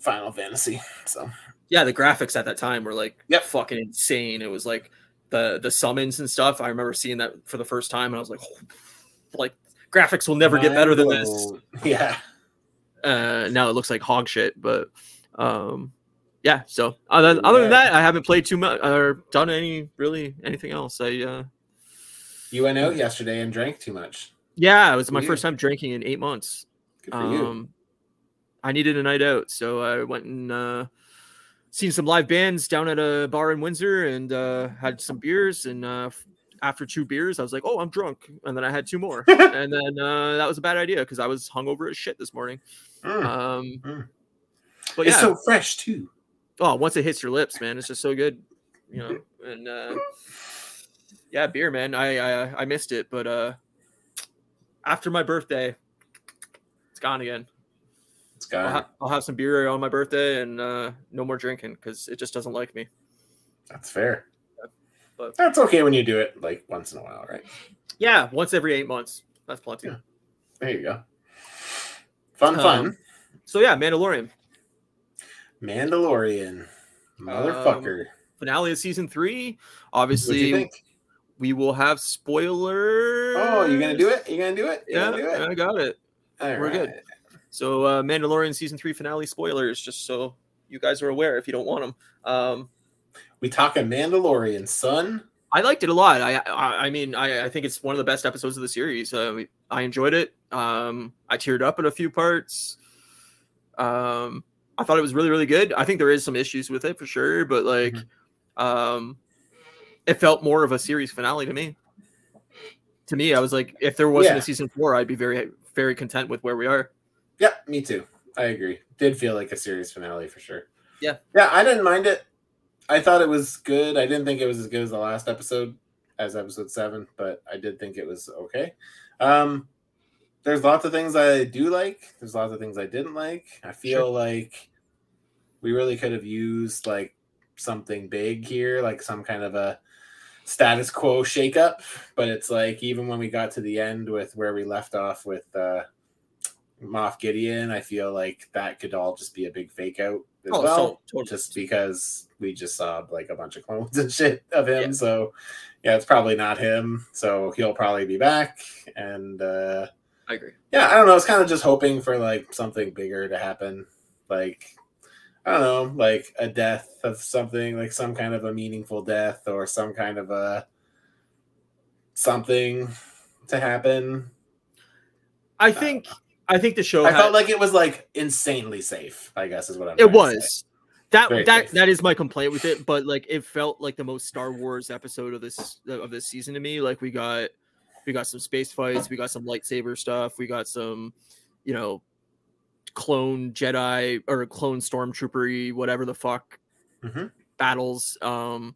Final Fantasy. So yeah, the graphics at that time were like Yep. fucking insane. It was like the the summons and stuff. I remember seeing that for the first time, and I was like, like graphics will never get better than this. Yeah. Uh, now it looks like hog shit, but um, yeah. So other than, other than that, I haven't played too much or done any really anything else. I uh, You went out yesterday and drank too much. yeah, it was my you. first time drinking in eight months. Good for you. Um, I needed a night out, so I went and uh, seen some live bands down at a bar in Windsor, and uh, had some beers. And uh, after two beers, I was like, "Oh, I'm drunk," and then I had two more, and then uh, that was a bad idea because I was hungover as shit this morning. Mm. Um, Mm. but yeah, It's so fresh too. oh, once it hits your lips, man, it's just so good, you know. And uh, yeah, beer, man, I, I I missed it, but uh, after my birthday, it's gone again. It's I'll, ha- I'll have some beer on my birthday and uh, no more drinking because it just doesn't like me. That's fair. But- That's okay when you do it like once in a while, right? Yeah, once every eight months. That's plenty. Yeah. There you go. Fun, fun. Um, So yeah, Mandalorian Mandalorian, motherfucker. finale of season three. Obviously, we will have spoilers. Oh, you gonna do it? You gonna do it? You Yeah, do it? I got it. All we're good. So uh, Mandalorian season three finale spoilers, just so you guys are aware if you don't want them. Um, We talking Mandalorian, son. I liked it a lot. I I, I mean, I, I think it's one of the best episodes of the series. Uh, I enjoyed it. Um, I teared up in a few parts. Um, I thought it was really really good. I think there is some issues with it for sure, but like, um, it felt more of a series finale to me. To me, I was like, if there wasn't Yeah. a season four, I'd be very very content with where we are. Yeah, me too. I agree. Did feel like a series finale for sure. Yeah. Yeah, I didn't mind it. I thought it was good. I didn't think it was as good as the last episode, as episode seven, but I did think it was okay. Um, there's lots of things I do like. There's lots of things I didn't like. I feel Sure. like we really could have used like something big here, like some kind of a status quo shakeup. But it's like even when we got to the end with where we left off with uh Moff Gideon, I feel like that could all just be a big fake out as Oh, well. so totally. Just because we just saw like a bunch of clones and shit of him. Yeah. So yeah, it's probably not him. So he'll probably be back. And uh I agree. yeah, I don't know. I was kind of just hoping for like something bigger to happen. Like I don't know, like a death of something, like some kind of a meaningful death or some kind of a something to happen. I think I think the show. I had- felt like it was like insanely safe. I guess is what I'm. Saying. It was that Very that safe. that is my complaint with it but like it felt like the most star wars episode of this of this season to me like we got we got some space fights we got some lightsaber stuff we got some you know clone jedi or clone stormtroopery whatever the fuck Mhm. battles um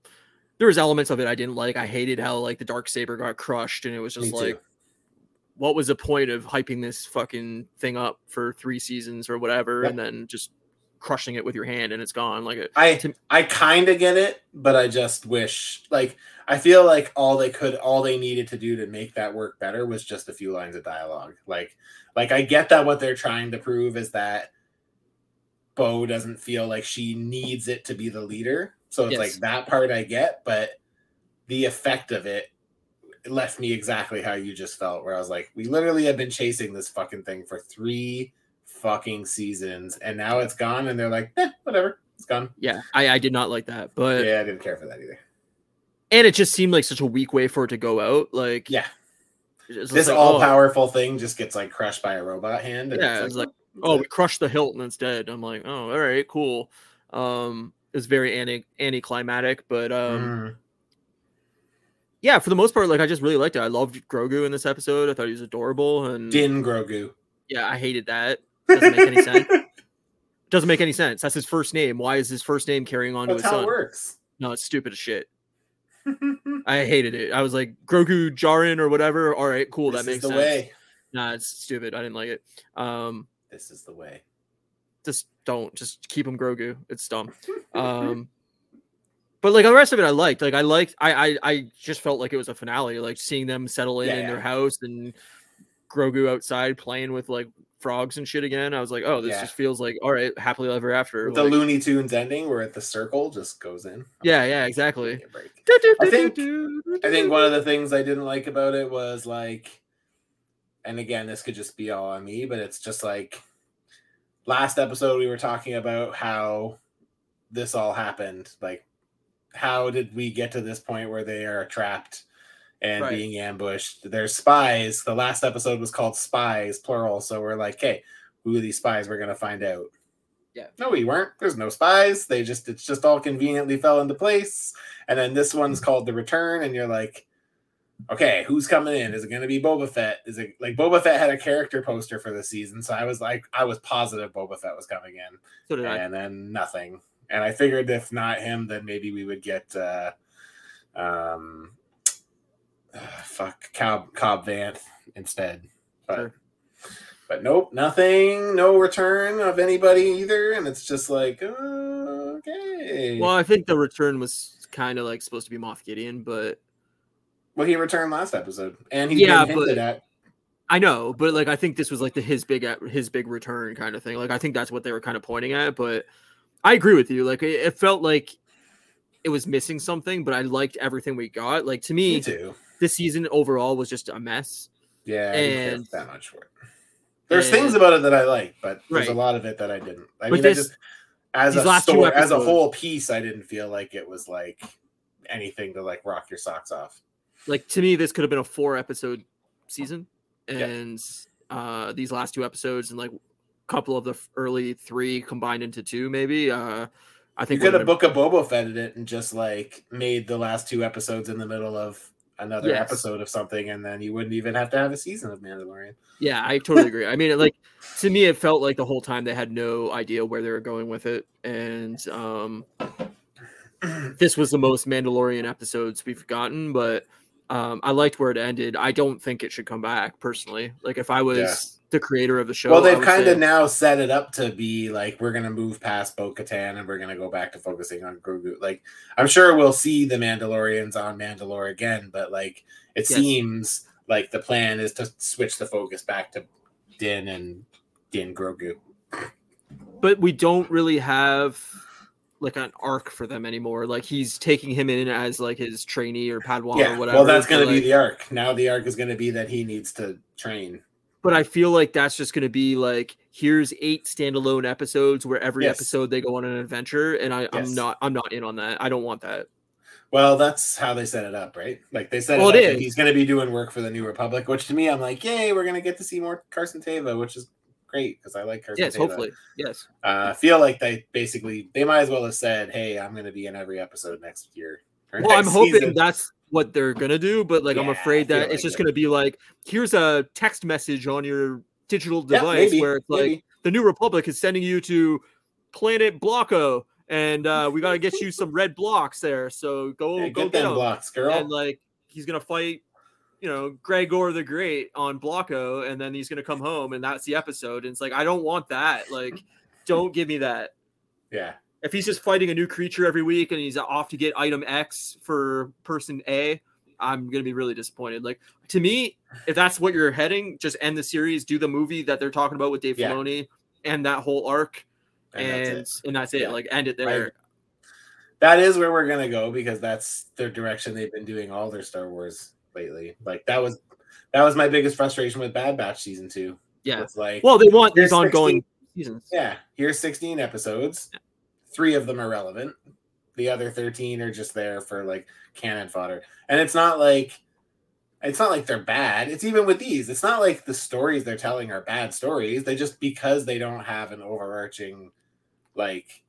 there was elements of it i didn't like i hated how like the dark saber got crushed and it was Me just too. What was the point of hyping this fucking thing up for three seasons or whatever Yep. and then just crushing it with your hand and it's gone like it I to- I kind of get it, but I just wish like I feel like all they could all they needed to do to make that work better was just a few lines of dialogue. Like like I get that what they're trying to prove is that Bo doesn't feel like she needs it to be the leader. So it's Yes. like that part I get, but the effect of it left me exactly how you just felt where I was like we literally have been chasing this fucking thing for 3 fucking seasons and now it's gone and they're like, eh, whatever, it's gone. yeah I, I did not like that but Yeah, I didn't care for that either. and it just seemed like such a weak way for it to go out like Yeah. This like, all oh, powerful thing just gets like crushed by a robot hand. and Yeah, it's like, oh, we crushed the hilt and it's dead. I'm like, oh, all right, cool. Um, it's very anti anticlimactic, but um, Mm. Yeah, for the most part, like I just really liked it. I loved Grogu in this episode. I thought he was adorable, and Din Grogu. yeah, I hated that. Doesn't make any sense. Doesn't make any sense. That's his first name. Why is his first name carrying on to his how son? it works. No, it's stupid as shit. I hated it. I was like Grogu Jarin or whatever. All right, cool. this that is makes the sense. way. Nah, it's stupid. I didn't like it. Um, This is the way. just don't. Just keep him Grogu. It's dumb. Um, but like the rest of it, I liked. Like I liked. I I, I just felt like it was a finale. Like seeing them settle in in Yeah. their house and Grogu outside playing with like frogs and shit again. I was like, oh, this Yeah. just feels like all right, happily ever after. With the Looney Tunes ending, where the circle just goes in. yeah, yeah, exactly. Me a break. I think- I think one of the things I didn't like about it was like, and again, this could just be all on me, but it's just like last episode we were talking about how this all happened. Like, how did we get to this point where they are trapped and Right. being ambushed? There's spies. The last episode was called Spies, plural. So we're like, hey, who are these spies? We're gonna find out. Yeah. No, we weren't. There's no spies. They just it's just all conveniently fell into place. And then this one's mm-hmm. called The Return, and you're like, okay, who's coming in? Is it going to be Boba Fett? Is it like Boba Fett had a character poster for the season, so I was like, I was positive Boba Fett was coming in, So did I. and then nothing. And I figured if not him, then maybe we would get, uh, um, uh, fuck Cobb Cobb Vanth instead, but. Sure. But nope, nothing, no return of anybody either, and it's just like okay. Well, I think the return was kind of like supposed to be Moff Gideon, but Well, he returned last episode, and he Yeah, been hinted but- at. I know, but like I think this was like the his big his big return kind of thing. Like I think that's what they were kind of pointing at. But I agree with you. Like it, it felt like it was missing something, but I liked everything we got. Like to me, Me too. this season overall was just a mess. Yeah, And- that much for it. There's and- things about it that I like, but there's a lot of it that I didn't. I But mean, this- I just as a story, as a whole piece, I didn't feel like it was like anything to like rock your socks off. Like to me, this could have been a four episode season, Yeah. and uh these last two episodes and like couple of the early three combined into two, maybe. Uh I You think could would've have book a Boba Fetted it and just like made the last two episodes in the middle of another Yes. episode of something, and then you wouldn't even have to have a season of Mandalorian. Yeah, I totally agree. I mean, like to me, it felt like the whole time they had no idea where they were going with it, and um, this was the most Mandalorian episodes we've gotten. But um, I liked where it ended. I don't think it should come back personally. Like if I was. The creator of the show, well, they've kind of now set it up to be like we're gonna move past Bo Katan and we're gonna go back to focusing on Grogu. Like I'm sure we'll see the Mandalorians on Mandalore again, but like it Yes. seems like the plan is to switch the focus back to Din and Din Grogu. but we don't really have like an arc for them anymore. Like he's taking him in as like his trainee or Padawan yeah, or whatever. well, that's but, gonna be like- the arc. Now the arc is gonna be that he needs to train. But I feel like that's just going to be like here's eight standalone episodes where every Yes. episode they go on an adventure, and I, Yes. I'm not I'm not in on that. I don't want that. Well, that's how they set it up, right? Like they said, Well, it he's going to be doing work for the New Republic, which to me, I'm like, yay, we're going to get to see more Carson Teva, which is great because I like Carson. Yes, Teva. hopefully, yes. Uh, I feel like they basically they might as well have said, "Hey, I'm going to be in every episode next year." Well, I'm hoping season." that's what they're gonna do, but like I'm afraid that it's just it. gonna be like here's a text message on your digital Yeah, device maybe, where it's like maybe. the New Republic is sending you to Planet Blocko, and uh, we got to get you some red blocks there. So go Yeah, go get get them. blocks, girl. and like he's gonna fight you know gregor the great on blocko and then he's gonna come home and that's the episode and it's like i don't want that like don't give me that yeah, if he's just fighting a new creature every week and he's off to get item x for person a i'm gonna be really disappointed like to me if that's what you're heading just end the series do the movie that they're talking about with dave Yeah. filoni and that whole arc and, and that's it. and that's it Yeah. like end it there That is where we're going to go because that's the direction they've been doing all their Star Wars lately. Like that was that was my biggest frustration with Bad Batch season two. yeah It's like, well they want these ongoing seasons Yeah, here's 16 episodes. Three of them are relevant. The other 13 are just there for like cannon fodder. And it's not like It's not like they're bad. It's even with these. It's not like the stories they're telling are bad stories. They just because they don't have an overarching like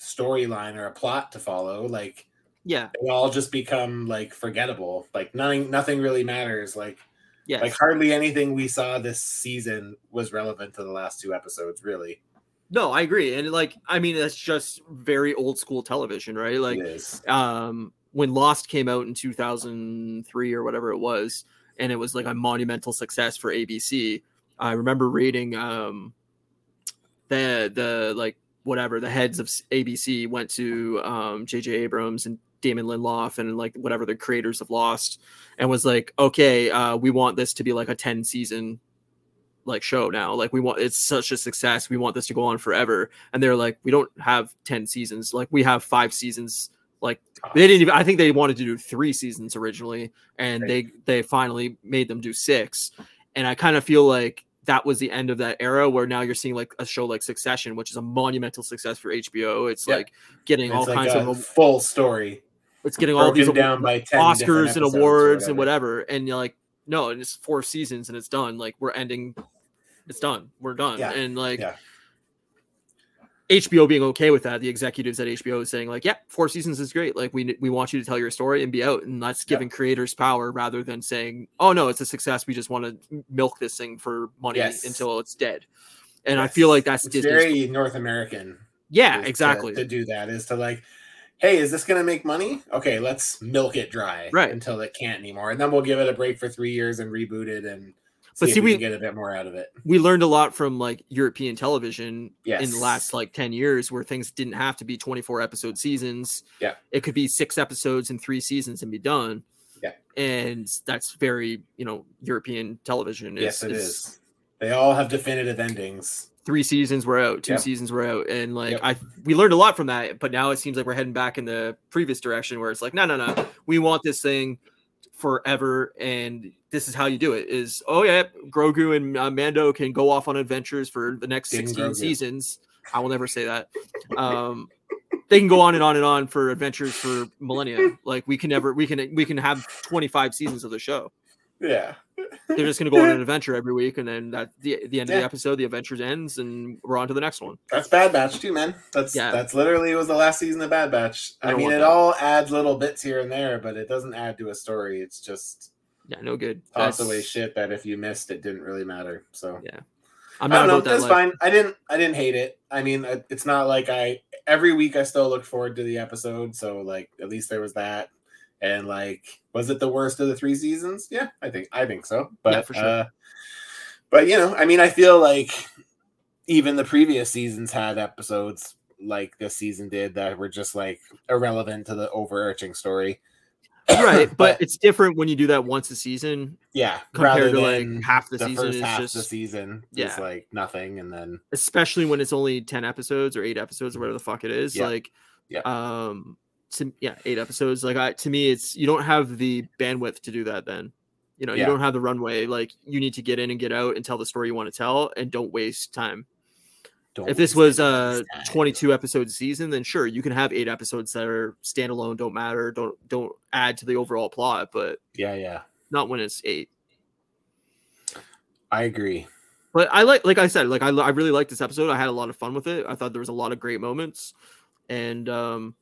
storyline or a plot to follow, like Yeah. they all just become like forgettable. Like nothing nothing really matters. Like yeah, like hardly anything we saw this season was relevant to the last two episodes, really. No, I agree. And like, I mean, that's just very old school television, right? Like, um when Lost came out in 2003 or whatever it was and it was like a monumental success for ABC I remember reading um the the like whatever the heads of ABC went to um JJ Abrams and Damon Lindelof and like whatever the creators of Lost and was like okay uh we want this to be like a 10 season like show now. Like we want it's such a success. We want this to go on forever. And they're like we don't have 10 seasons. Like we have 5 seasons. Like they didn't even i think they wanted to do three seasons originally and they they finally made them do six. And i kind of feel like that was the end of that era where now you're seeing like a show like succession which is a monumental success for hbo it's Yeah. like getting It's all like kinds a of full story. it's getting all these down by 10 oscars and awards and whatever. whatever. And you're like no and it's four seasons and it's done. Like we're ending it's done we're done Yeah. and like Yeah. HBO being okay with that, the executives at HBO is saying like, "Yeah, four seasons is great. Like we we want you to tell your story and be out, and that's Yeah. giving creators power rather than saying, "Oh no, it's a success. We just want to milk this thing for money Yes. until it's dead." And I feel like that's it's very North American. yeah, is to- exactly. To, do that is to like, hey, is this gonna make money? Okay, let's milk it dry Right. until it can't anymore, and then we'll give it a break for three years and reboot it and But see, see, we, get a bit more out of it. we learned a lot from like European television in the last like 10 years where things didn't have to be 24 episode seasons. Yeah. It could be six episodes and three seasons and be done. Yeah. And that's very, you know, European television. is- yes, it is. They all have definitive endings. Three seasons were out, two Yep. seasons were out. And like Yep. I we learned a lot from that, but now it seems like we're heading back in the previous direction where it's like, no, no, no. We want this thing forever and this is how you do it is oh yeah grogu and uh, mando can go off on adventures for the next Din 16 Grogu. seasons. I will never say that. Um they can go on and on and on for adventures for millennia. Like we can never we can we can have 25 seasons of the show Yeah. they're just going to go on an adventure every week and then that the, the end of the episode the adventure ends and we're on to the next one That's Bad Batch too, man. That's Yeah. that's literally was the last season of Bad Batch. I I, mean, it that. all adds little bits here and there, but it doesn't add to a story. It's just yeah no good toss That's- away shit that if you missed, it didn't really matter. So Yeah. i'm I not don't know. about that It's life. fine. I didn't. I didn't hate it. I mean, uh, it's not like I every week I still look forward to the episode. So like, at least there was that. And like, was it the worst of the three seasons? Yeah, I think I think so. But for sure. uh, but you know, I mean, I feel like even the previous seasons had episodes like this season did that were just like irrelevant to the overarching story. right but it's different when you do that once a season yeah, compared rather to, like, half the season first is half just- the season Yeah. is like nothing, and then especially when it's only 10 episodes or 8 episodes or whatever the fuck it is Yeah. like Yeah. um to, yeah 8 episodes like I to me it's you don't have the bandwidth to do that then you know Yeah. you don't have the runway like you need to get in and get out and tell the story you want to tell and don't waste time don't if this was a anyone's time. 22 episode season then sure you can have 8 episodes that are standalone don't matter don't don't add to the overall plot but Yeah, yeah. not when it's 8 I agree. but I like, like I said, like I, I really liked this episode. I had a lot of fun with it. I thought there was a lot of great moments, and um,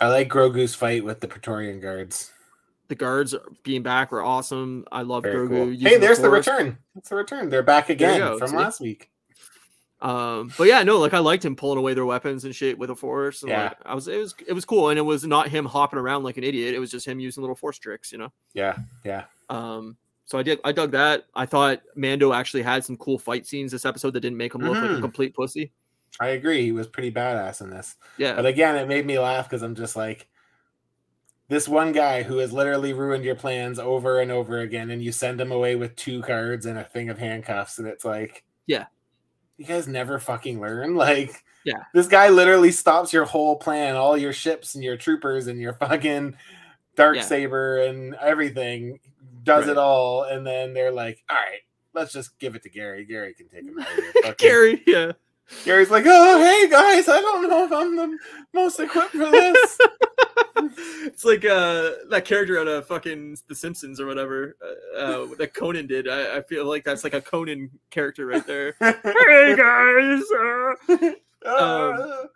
I like Grogu's fight with the Praetorian guards. the guards being back were awesome. I love Very Grogu. cool. Hey, there's the Force. return. That's the return. They're back again from see? last week. Um, but yeah, no, like I liked him pulling away their weapons and shit with a force. And Yeah. like, I was, it was, it was cool, and it was not him hopping around like an idiot. It was just him using little force tricks, you know. Yeah, yeah. Um, so I did, I dug that. I thought Mando actually had some cool fight scenes this episode that didn't make him look like a Mhm. complete pussy. I agree. He was pretty badass in this. Yeah, But again, it made me laugh because I'm just like, this one guy who has literally ruined your plans over and over again, and you send him away with two cards and a thing of handcuffs, and it's like, Yeah. you guys never fucking learn. Like, Yeah. this guy literally stops your whole plan, all your ships and your troopers and your fucking dark Yeah. saber and everything, does Right. it all, and then they're like, all right, let's just give it to Gary. Gary can take him out of here. Fucking- Gary. Yeah, Gary's like, oh hey guys, I don't know if I'm the most equipped for this. it's like uh that character out of fucking The Simpsons or whatever uh, uh, that Conan did. I, I feel like that's like a Conan character right there. hey guys. Uh, um,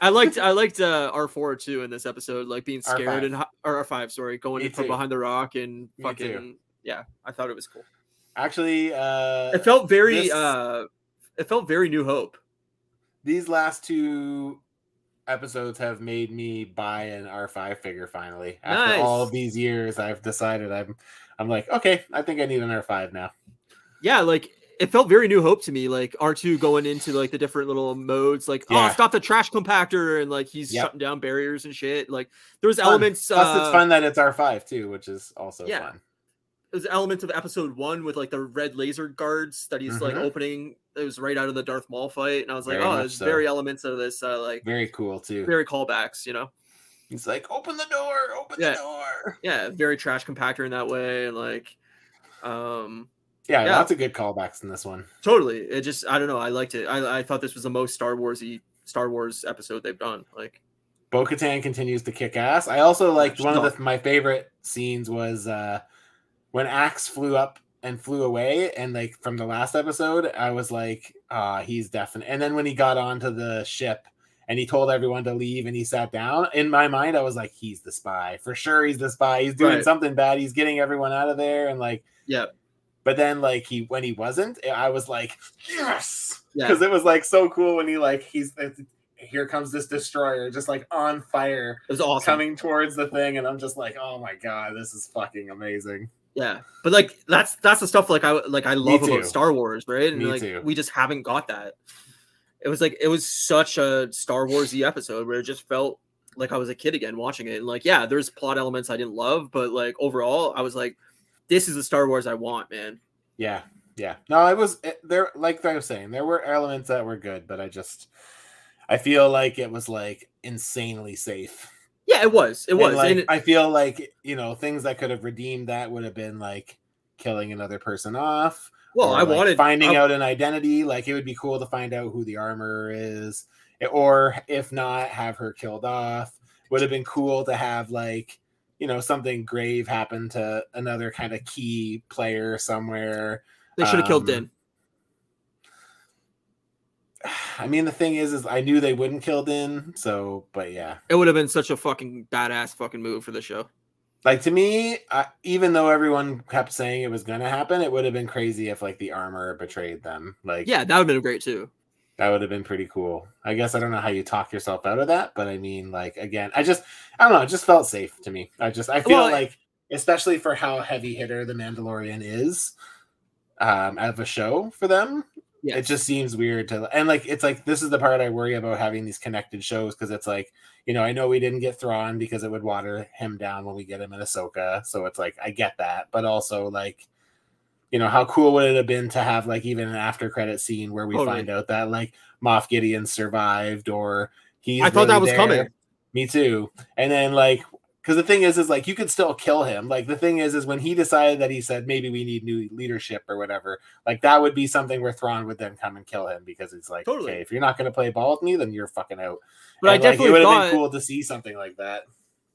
I liked I liked uh, R four too in this episode, like being scared R5. and or R five, sorry, going in from behind the rock and fucking yeah. I thought it was cool. Actually, uh, It felt very this- uh, it felt very New Hope. these last two episodes have made me buy an R5 figure finally. After Nice. all of these years, I've decided I'm I'm like, okay, I think I need an R5 now. Yeah, like it felt very New Hope to me. Like R two going into like the different little modes, like Yeah. oh stop the trash compactor, and like he's Yep. shutting down barriers and shit. Like there was Fun. elements. Plus, uh, it's fun that it's R5 too, which is also Yeah. fun. There's elements of episode one with like the red laser guards that he's like Mhm. opening. It was right out of the Darth Maul fight, and I was like, Very oh, there's so. very elements of this, uh, like Very cool too. very callbacks, you know. He's like, open the door, open Yeah. the door. Yeah, very trash compactor in that way, and like, um, Yeah, Yeah. lots of good callbacks in this one. totally. It just I don't know. I liked it. I I thought this was the most Star Warsy Star Wars episode they've done. Like, Bo Katan continues to kick ass. I also liked one of the, my favorite scenes was uh, when Axe flew up and flew away, and like from the last episode, I was like, ah, he's definite. And then when he got onto the ship and he told everyone to leave and he sat down, in my mind, I was like, he's the spy for sure. He's the spy. He's doing Right. something bad. He's getting everyone out of there, and like, yeah, but then like he when he wasn't, I was like, yes, yeah, because it was like so cool when he like he's here comes this destroyer just like on fire it was awesome. coming towards the thing and i'm just like oh my god this is fucking amazing Yeah, but like that's that's the stuff like I like I love about Star Wars, right? And Me like too. we just haven't got that. It was like it was such a Star Warsy episode where it just felt like I was a kid again watching it. And like, yeah, there's plot elements I didn't love, but like overall, I was like, this is the Star Wars I want, man. yeah yeah no it was it, there like i was saying there were elements that were good but i just i feel like it was like insanely safe Yeah, it was. It And, was. like it- i feel like you know things that could have redeemed that would have been like killing another person off well, I like, wanted finding I- out an identity. Like it would be cool to find out who the armor is, eh, or if not, have her killed off. Would have been cool to have like you know something grave happen to another kind of key player somewhere. They should have killed um, Din. I mean, the thing is, is I knew they wouldn't kill Din, so but yeah. It would have been such a fucking badass fucking move for the show. Like to me, I, even though everyone kept saying it was gonna happen, it would have been crazy if like the armor betrayed them. Like Yeah, that would have been great too. That would have been pretty cool. I guess I don't know how you talk yourself out of that, but I mean, like again, I just I don't know, it just felt safe to me. I just I feel Well, like, especially for how heavy hitter the Mandalorian is, um, out of a show for them, Yeah, it just seems weird to and like it's like this is the part I worry about having these connected shows because it's like you know I know we didn't get Thrawn because it would water him down when we get him in Ahsoka, so it's like I get that, but also like you know how cool would it have been to have like even an after credit scene where we Totally. find out that like Moff Gideon survived or he I thought that was there. coming. Me too. And then like because the thing is is like you could still kill him. Like the thing is is when he decided that he said maybe we need new leadership or whatever, like that would be something where Thrawn would then come and kill him because it's like Totally. okay, if you're not going to play ball with me, then you're fucking out. But I And, like, definitely it would have been cool to see something like that.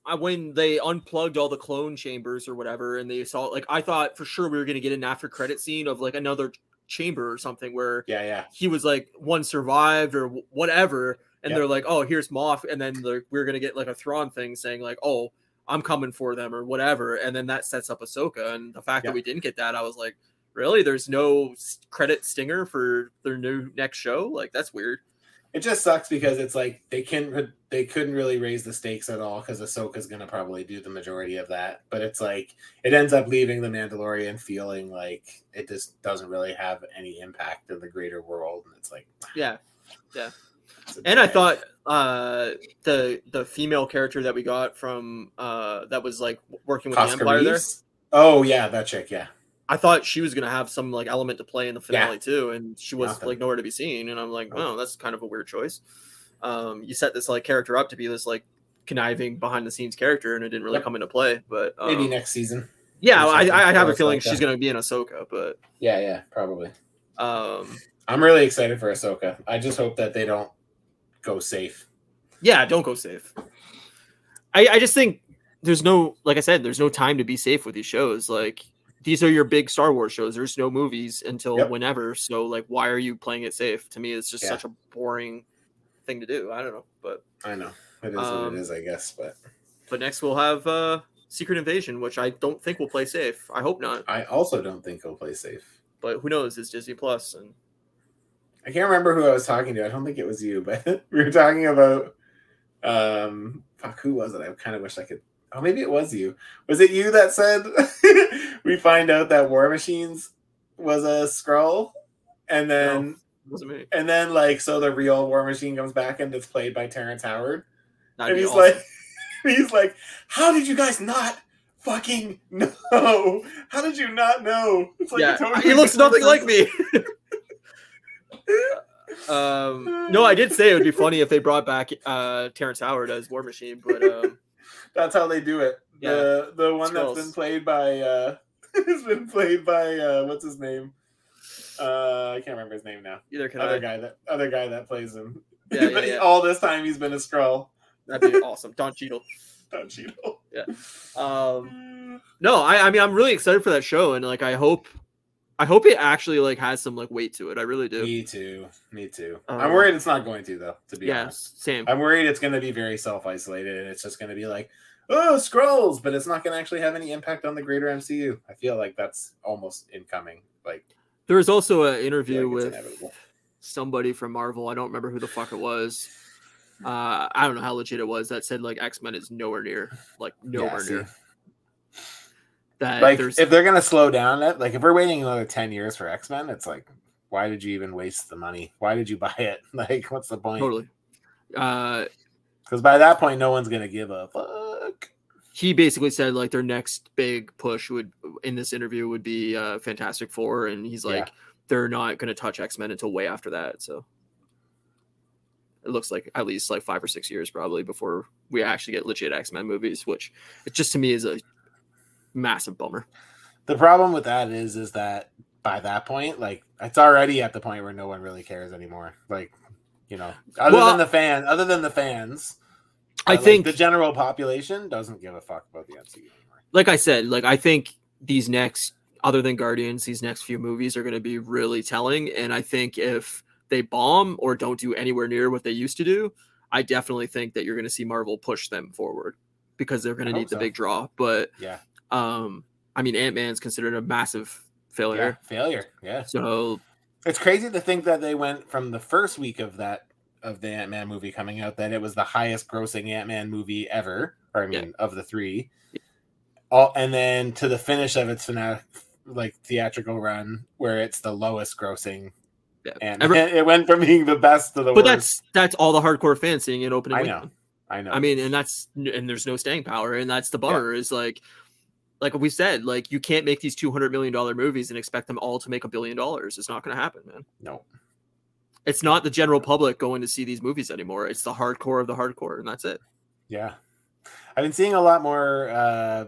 I, when they unplugged all the clone chambers or whatever, and they saw like I thought for sure we were gonna get an after credit scene of like another chamber or something where Yeah, yeah, he was like one survived or whatever, and Yep. they're like, oh, here's Moff, and then we're gonna get like a Thrawn thing saying like, oh, I'm coming for them or whatever, and then that sets up Ahsoka, and the fact Yep. that we didn't get that, I was like, really? There's no credit stinger for their new next show? Like that's weird. It just sucks because it's like they can't they couldn't really raise the stakes at all because Ahsoka's gonna probably do the majority of that. But it's like it ends up leaving the Mandalorian feeling like it just doesn't really have any impact in the greater world. And it's like Yeah. a And I thought uh the the female character that we got from uh that was like working with Oscar the Empire there, Oh yeah, that chick. Yeah, I thought she was gonna have some like element to play in the Yeah. finale too, and she was Nothing. like nowhere to be seen. And I'm like, Nope. oh, that's kind of a weird choice. Um, you set this like character up to be this like conniving behind the scenes character, and it didn't really Yep. come into play. But um, maybe next season. yeah, or I, I have a feeling like she's gonna be in Ahsoka, but Yeah, yeah, probably. um, I'm really excited for Ahsoka. I just hope that they don't go safe. Yeah, don't go safe. I, I just think there's no like I said, there's no time to be safe with these shows. Like these are your big Star Wars shows. There's no movies until Yep. whenever. So like why are you playing it safe? To me, it's just Yeah. such a boring thing to do. I don't know. But I know it is what Um, it is, I guess, but but next we'll have uh Secret Invasion, which I don't think will play safe. I hope not. I also don't think he'll play safe. But who knows? It's Disney Plus and I can't remember who I was talking to. I don't think it was you, but we were talking about um fuck who was it? I kind of wish I could oh maybe it was you. Was it you that said we find out that War Machines was a Skrull and then me. and then like so the real War Machine comes back and it's played by Terrence Howard. That'd and he's awesome. like he's like, How did you guys not fucking know? How did you not know? It's like yeah, totally he looks nothing like me. Um, no, I did say it would be funny if they brought back uh, Terrence Howard as War Machine, but um, That's how they do it. The the one that's been played by uh has been played by uh what's his name? Uh I can't remember his name now. either can Other I. guy that other guy that plays him. Yeah, yeah, yeah. All this time he's been a Skrull. That'd be awesome. Don Cheadle. Don Cheadle. Um, no, I, I mean, I'm really excited for that show, and like, I hope, I hope it actually like has some like weight to it. I really do. Me too. Me too. Um, I'm worried it's not going to though, to be yeah, honest. same. I'm worried it's gonna be very self isolated and it's just gonna be like, oh Skrulls, but it's not gonna actually have any impact on the greater MCU. I feel like that's almost incoming. Like There was also an interview like with inevitable. somebody from Marvel. I don't remember who the fuck it was. Uh, I don't know how legit it was. That said, like X Men is nowhere near, like nowhere Yeah, near. That like there's if they're gonna slow down it, like if we're waiting another ten years for X Men, it's like, why did you even waste the money? Why did you buy it? Like, what's the point? totally. Uh, Because by that point, no one's gonna give a fuck. he basically said like their next big push would in this interview would be uh Fantastic Four, and he's Yeah. like they're not going to touch X Men until way after that. So it looks like at least like five or six years probably before we actually get legit X Men movies, which it just to me is a massive bummer. The problem with that is, is that by that point, like it's already at the point where no one really cares anymore. Like, you know, other Well- than the fan, other than the fans, I uh, like, think the general population doesn't give a fuck about the MCU anymore. like I said, like I think these next, other than Guardians, these next few movies are going to be really telling. And I think if they bomb or don't do anywhere near what they used to do, I definitely think that you're going to see Marvel push them forward because they're going to need the so. big draw. But Yeah, um, I mean, Ant Man's considered a massive yeah, failure. failure. Yeah, So It's crazy to think that they went from the first week of that of the Ant Man movie coming out that it was the highest grossing Ant Man movie ever, or I Yeah. mean of the three. All and then to the finish of its finale, like theatrical run, where it's the lowest grossing. Yeah. And Every- it went from being the best to the but worst. that's that's all the hardcore fans seeing it opening. I weekend. know, I know. I mean, and that's and there's no staying power, and that's the bummer is like, like we said, like you can't make these two hundred million dollar movies and expect them all to make a billion dollars. It's not going to happen, man. no. It's not the general public going to see these movies anymore. It's the hardcore of the hardcore, and that's it. Yeah. I've been seeing a lot more uh,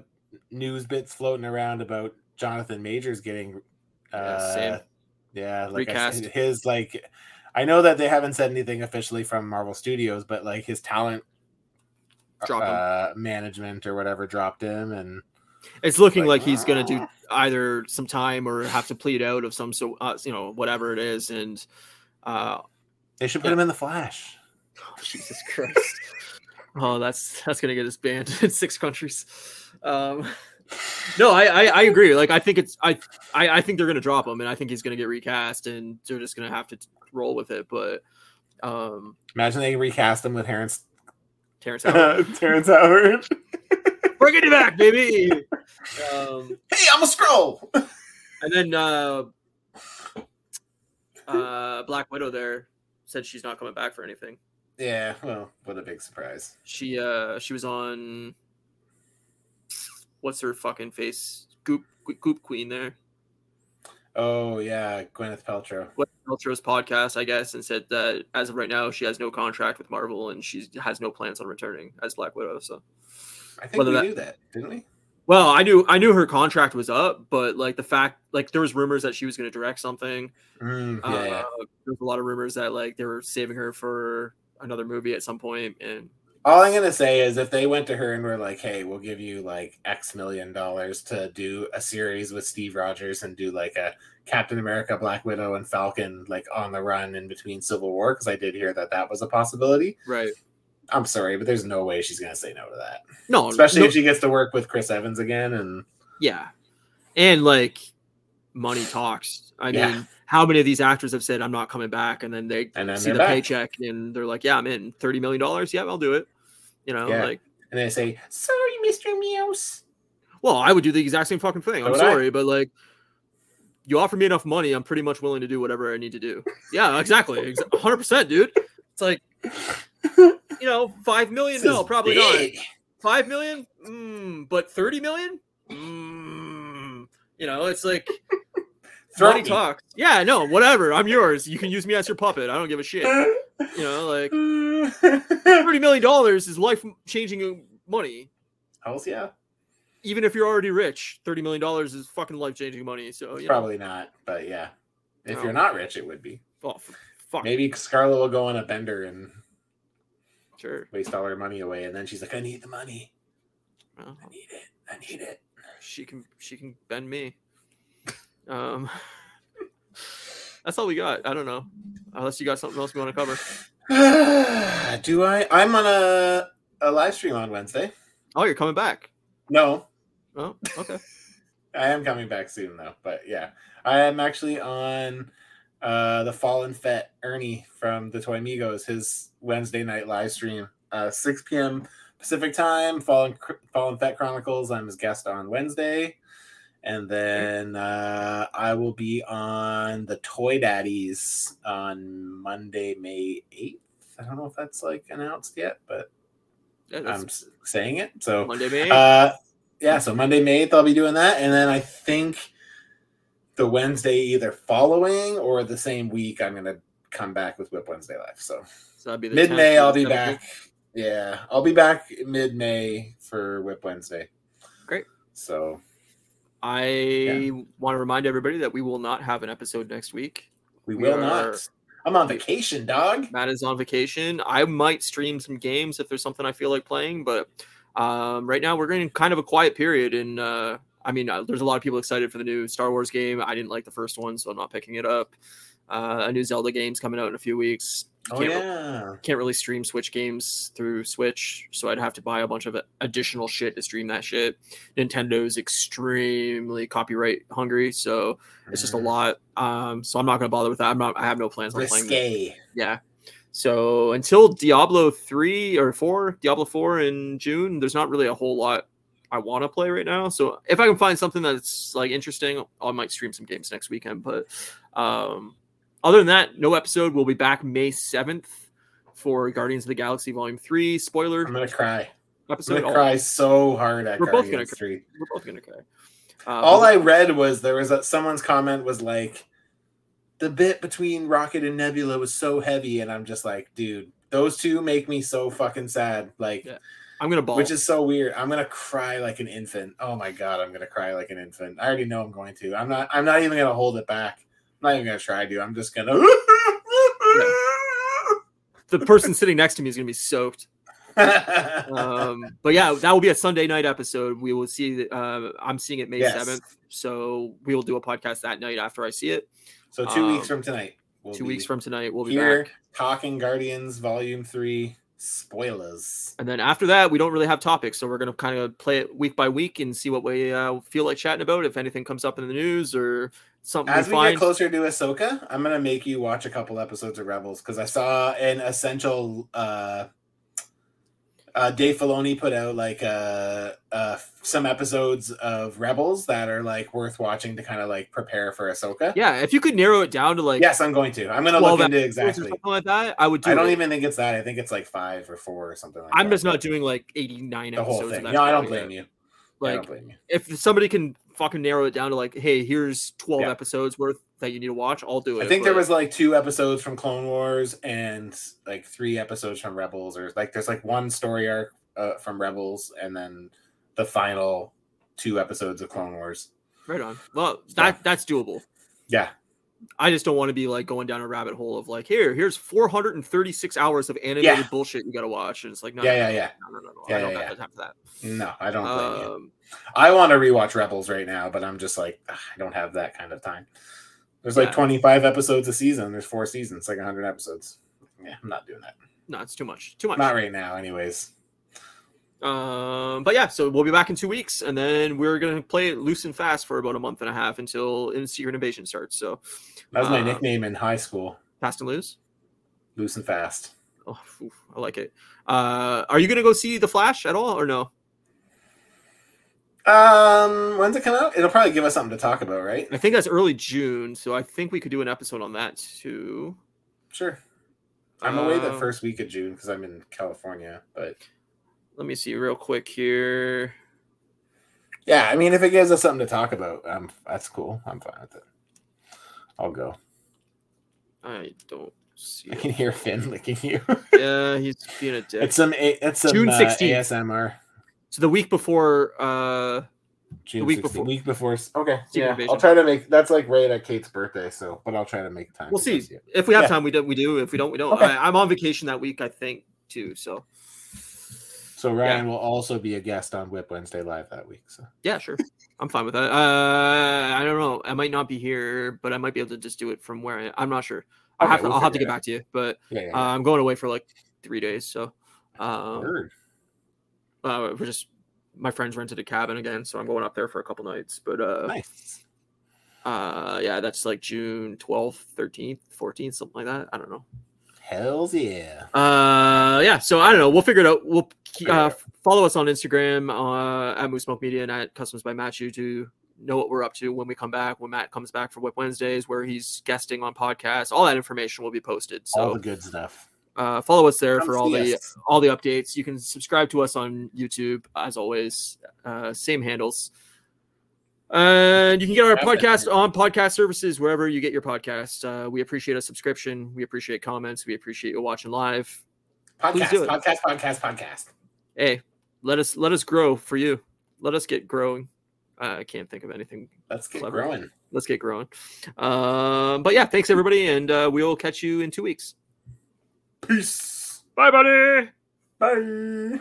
news bits floating around about Jonathan Majors getting uh, Yeah, same. yeah, like Recast. said, his like I know that they haven't said anything officially from Marvel Studios, but like his talent uh, management or whatever dropped him and It's looking like, like, he's going to do either some time or have to plead out of some so uh, you know whatever it is, and uh, they should put Yeah. him in the Flash. Jesus Christ. Oh, that's that's gonna get us banned in six countries. Um, no, I, I I agree. Like I think it's I I, I think they're gonna drop him, and I think he's gonna get recast, and they're just gonna have to t- roll with it. But um, Imagine they recast him with Terrence Terrence Howard, Terrence Howard. we're getting back, baby. Um, hey, I'm a Skrull. and then uh, uh, Black Widow there said she's not coming back for anything. yeah, well, what a big surprise. She uh she was on what's her fucking face Goop Goop Queen there. Oh yeah, Gwyneth Paltrow. What Paltrow's podcast, I guess, and said that as of right now she has no contract with Marvel and she has no plans on returning as Black Widow. So I think Whether we that- knew that, didn't we? Well, I knew I knew her contract was up, but like the fact like there was rumors that she was going to direct something. Mm, yeah, uh, yeah. There's a lot of rumors that like they were saving her for another movie at some point, and All I'm gonna say is if they went to her and were like, "Hey, we'll give you like X million dollars to do a series with Steve Rogers and do like a Captain America, Black Widow, and Falcon like on the run in between Civil War," because I did hear that that was a possibility. right. I'm sorry, but there's no way she's gonna say no to that, No, especially no- if she gets to work with Chris Evans again. And yeah, and like money talks. I Yeah. mean, how many of these actors have said I'm not coming back, and then they and then see the back. paycheck and they're like, yeah, I'm in thirty million dollars. Yeah, I'll do it. You know, Yeah. like, and they say, "Sorry, Mr. Meows." well, I would do the exact same fucking thing. I'm would I. sorry, but like. You offer me enough money, I'm pretty much willing to do whatever I need to do. Yeah, exactly. 100%, dude. It's like, you know, 5 million? This No, probably not. Five million, mm, but thirty million, mm, you know, it's like Throw talks. Yeah, no, whatever. I'm yours. You can use me as your puppet. I don't give a shit. You know, like thirty million dollars is life changing money. Hells yeah. Even if you're already rich, thirty million dollars is fucking life changing money. So know, Probably not, but yeah. If No. you're not rich, it would be. oh, fuck, Maybe Scarlett will go on a bender and sure. waste all her money away, and then she's like, "I need the money. Well, I need it. I need it." she can she can bend me. Um, that's all we got. I don't know, unless you got something else we want to cover. Do I? I'm on a a live stream on Wednesday. Oh, you're coming back. No, Oh, okay. I am coming back soon though. But yeah, I am actually on uh the Fallen Fet Ernie from the Toy Migos. His Wednesday night live stream, uh 6 p.m. Pacific time. Fallen Fallen Fet Chronicles. I'm his guest on Wednesday. And then uh, I will be on the Toy Daddies on Monday, May 8th. I don't know if that's like announced yet, but Yeah, I'm saying it. So Monday, May. uh, yeah, so Monday, May 8th, I'll be doing that. And then I think the Wednesday either following or the same week, I'm going to come back with Whip Wednesday Live. So so mid May. I'll be 17th. back. Yeah, I'll be back mid May for Whip Wednesday. Great. So I want to remind everybody that we will not have an episode next week. we We will are- not. I'm on vacation, dog. Matt is on vacation. I might stream some games if there's something I feel like playing, but um, right now we're in kind of a quiet period. And uh, I mean, uh, there's a lot of people excited for the new Star Wars game. I didn't like the first one, so I'm not picking it up. Uh, a new Zelda game's coming out in a few weeks. Oh, Can't- yeah. can't really stream Switch games through Switch, so I'd have to buy a bunch of additional shit to stream that shit. Nintendo's extremely copyright hungry, so it's just a Mm. lot. Um, so I'm not gonna bother with that. I'm not. I have no plans on playing. that. Yeah. So until Diablo three or four, Diablo four in June, there's not really a whole lot I want to play right now. So if I can find something that's like interesting, I might stream some games next weekend. But um, other than that, no episode. We'll be back May seventh for Guardians of the Galaxy Volume Three spoiler I'm to cry. I'm going to cry so hard at We're both gonna Guardians cry. We're both gonna cry. Uh, All I read was there was a, someone's comment was like, the bit between Rocket and Nebula was so heavy, and I'm just like, dude, those two make me so fucking sad. Like, Yeah. I'm gonna ball. which is so weird. I'm gonna cry like an infant. Oh my god, I'm gonna cry like an infant. I already know I'm going to. I'm not. I'm not even gonna hold it back. I'm not even gonna try to. I'm just gonna. the person sitting next to me is gonna be soaked. um, but yeah, that will be a Sunday night episode. We will see. Uh, I'm seeing it May Yes. seventh, so we will do a podcast that night after I see it. so two Um, weeks from tonight. we'll Two weeks from tonight, we'll be here back. talking Guardians Volume Three spoilers. And then after that, we don't really have topics, so we're gonna kind of play it week by week and see what we uh, feel like chatting about. If anything comes up in the news or something As we we get closer to Ahsoka, I'm gonna make you watch a couple episodes of Rebels because I saw an essential. uh uh, Dave Filoni put out like uh, uh, some episodes of Rebels that are like worth watching to kind of like prepare for Ahsoka. yeah, if you could narrow it down to like yes, I'm going to. I'm gonna 12 look into exactly. something like that, I would do. I don't it. even think it's that. I think it's like five or four or something like I'm that. just not doing like 89 the whole episodes. thing. No, I don't blame you. I Like, don't blame you. if somebody can fucking narrow it down to like, hey, here's 12 Yeah. episodes worth that you need to watch, I'll do it. I think there was like two episodes from Clone Wars and like three episodes from Rebels, or like there's like one story arc uh, from Rebels, and then the final two episodes of Clone Wars. Right on. Well, that that's doable. Yeah, I just don't want to be like going down a rabbit hole of like, here, here's 436 hours of animated Yeah. bullshit you got to watch, and it's like, no, Yeah, no, yeah, no, yeah. no, no, no, no. Yeah, I don't yeah, got yeah. the time for that. no, I don't. Um, I want to rewatch Rebels right now, but I'm just like, "Ugh, I don't have that kind of time. There's like 25 episodes a season. There's four seasons, like 100 episodes. Yeah, I'm not doing that. no, it's too much, too much. Not right now, anyways. Um, but yeah, so we'll be back in two weeks, and then we're gonna play it loose and fast for about a month and a half until in Secret Invasion starts. So That was my Um, nickname in high school. fast and loose. Loose and fast. Oh, oof, I like it. Uh, are you gonna go see the Flash at all, or no? Um, when's it come out? It'll probably give us something to talk about, right? I think that's early June, so I think we could do an episode on that too. Sure. I'm away the Um, first week of June because I'm in California, but Let me see real quick here. yeah, I mean, if it gives us something to talk about, um, that's cool. I'm fine with it. I'll go. I don't see. I can hear Finn licking you. Yeah, he's being a dick. it's some. It's some June uh, 16th. ASMR. so the week before. uh June the week 16th, before. Week before. Okay. Secret yeah, Invasion. I'll try to make. That's like right at Kate's birthday, so but I'll try to make time. We'll see if we have Yeah. time. We do. We do. If we don't, we don't. Okay. I, I'm on vacation that week, I think, too. So So Ryan will also be a guest on Whip Wednesday live that week. So yeah, sure, I'm fine with that. Uh, I don't know. I might not be here, but I might be able to just do it from where I, I'm not sure. I Okay, have to, we'll I'll have to get back to you, but yeah, yeah. uh, I'm going away for like three days. So um, Word. uh, we're just my friends rented a cabin again, so I'm going up there for a couple nights. But uh, nice. uh, yeah, that's like June 12th, 13th, 14th, something like that. I don't know. Hell's yeah. Uh, yeah. So I don't know. We'll figure it out. We'll keep, Figure it uh, follow us on Instagram uh, at Moose Milk Media and at Customs by Matchu to know what we're up to when we come back. When Matt comes back for Whip Wednesdays, where he's guesting on podcasts, all that information will be posted. All So the good stuff. uh, follow us there Come for all the us. all the updates. You can subscribe to us on YouTube as always. Uh, same handles. And you can get our Definitely. podcast on podcast services wherever you get your podcast. Uh, we appreciate a subscription. We appreciate comments. We appreciate you watching live. Please Podcast, do it. podcast, podcast, podcast. Hey, let us let us grow for you. Let us get growing. Uh, I can't think of anything. Let's get Clever. growing. Let's get growing. Um, but yeah, thanks everybody, and uh, we'll catch you in two weeks. Peace. Bye, buddy. Bye.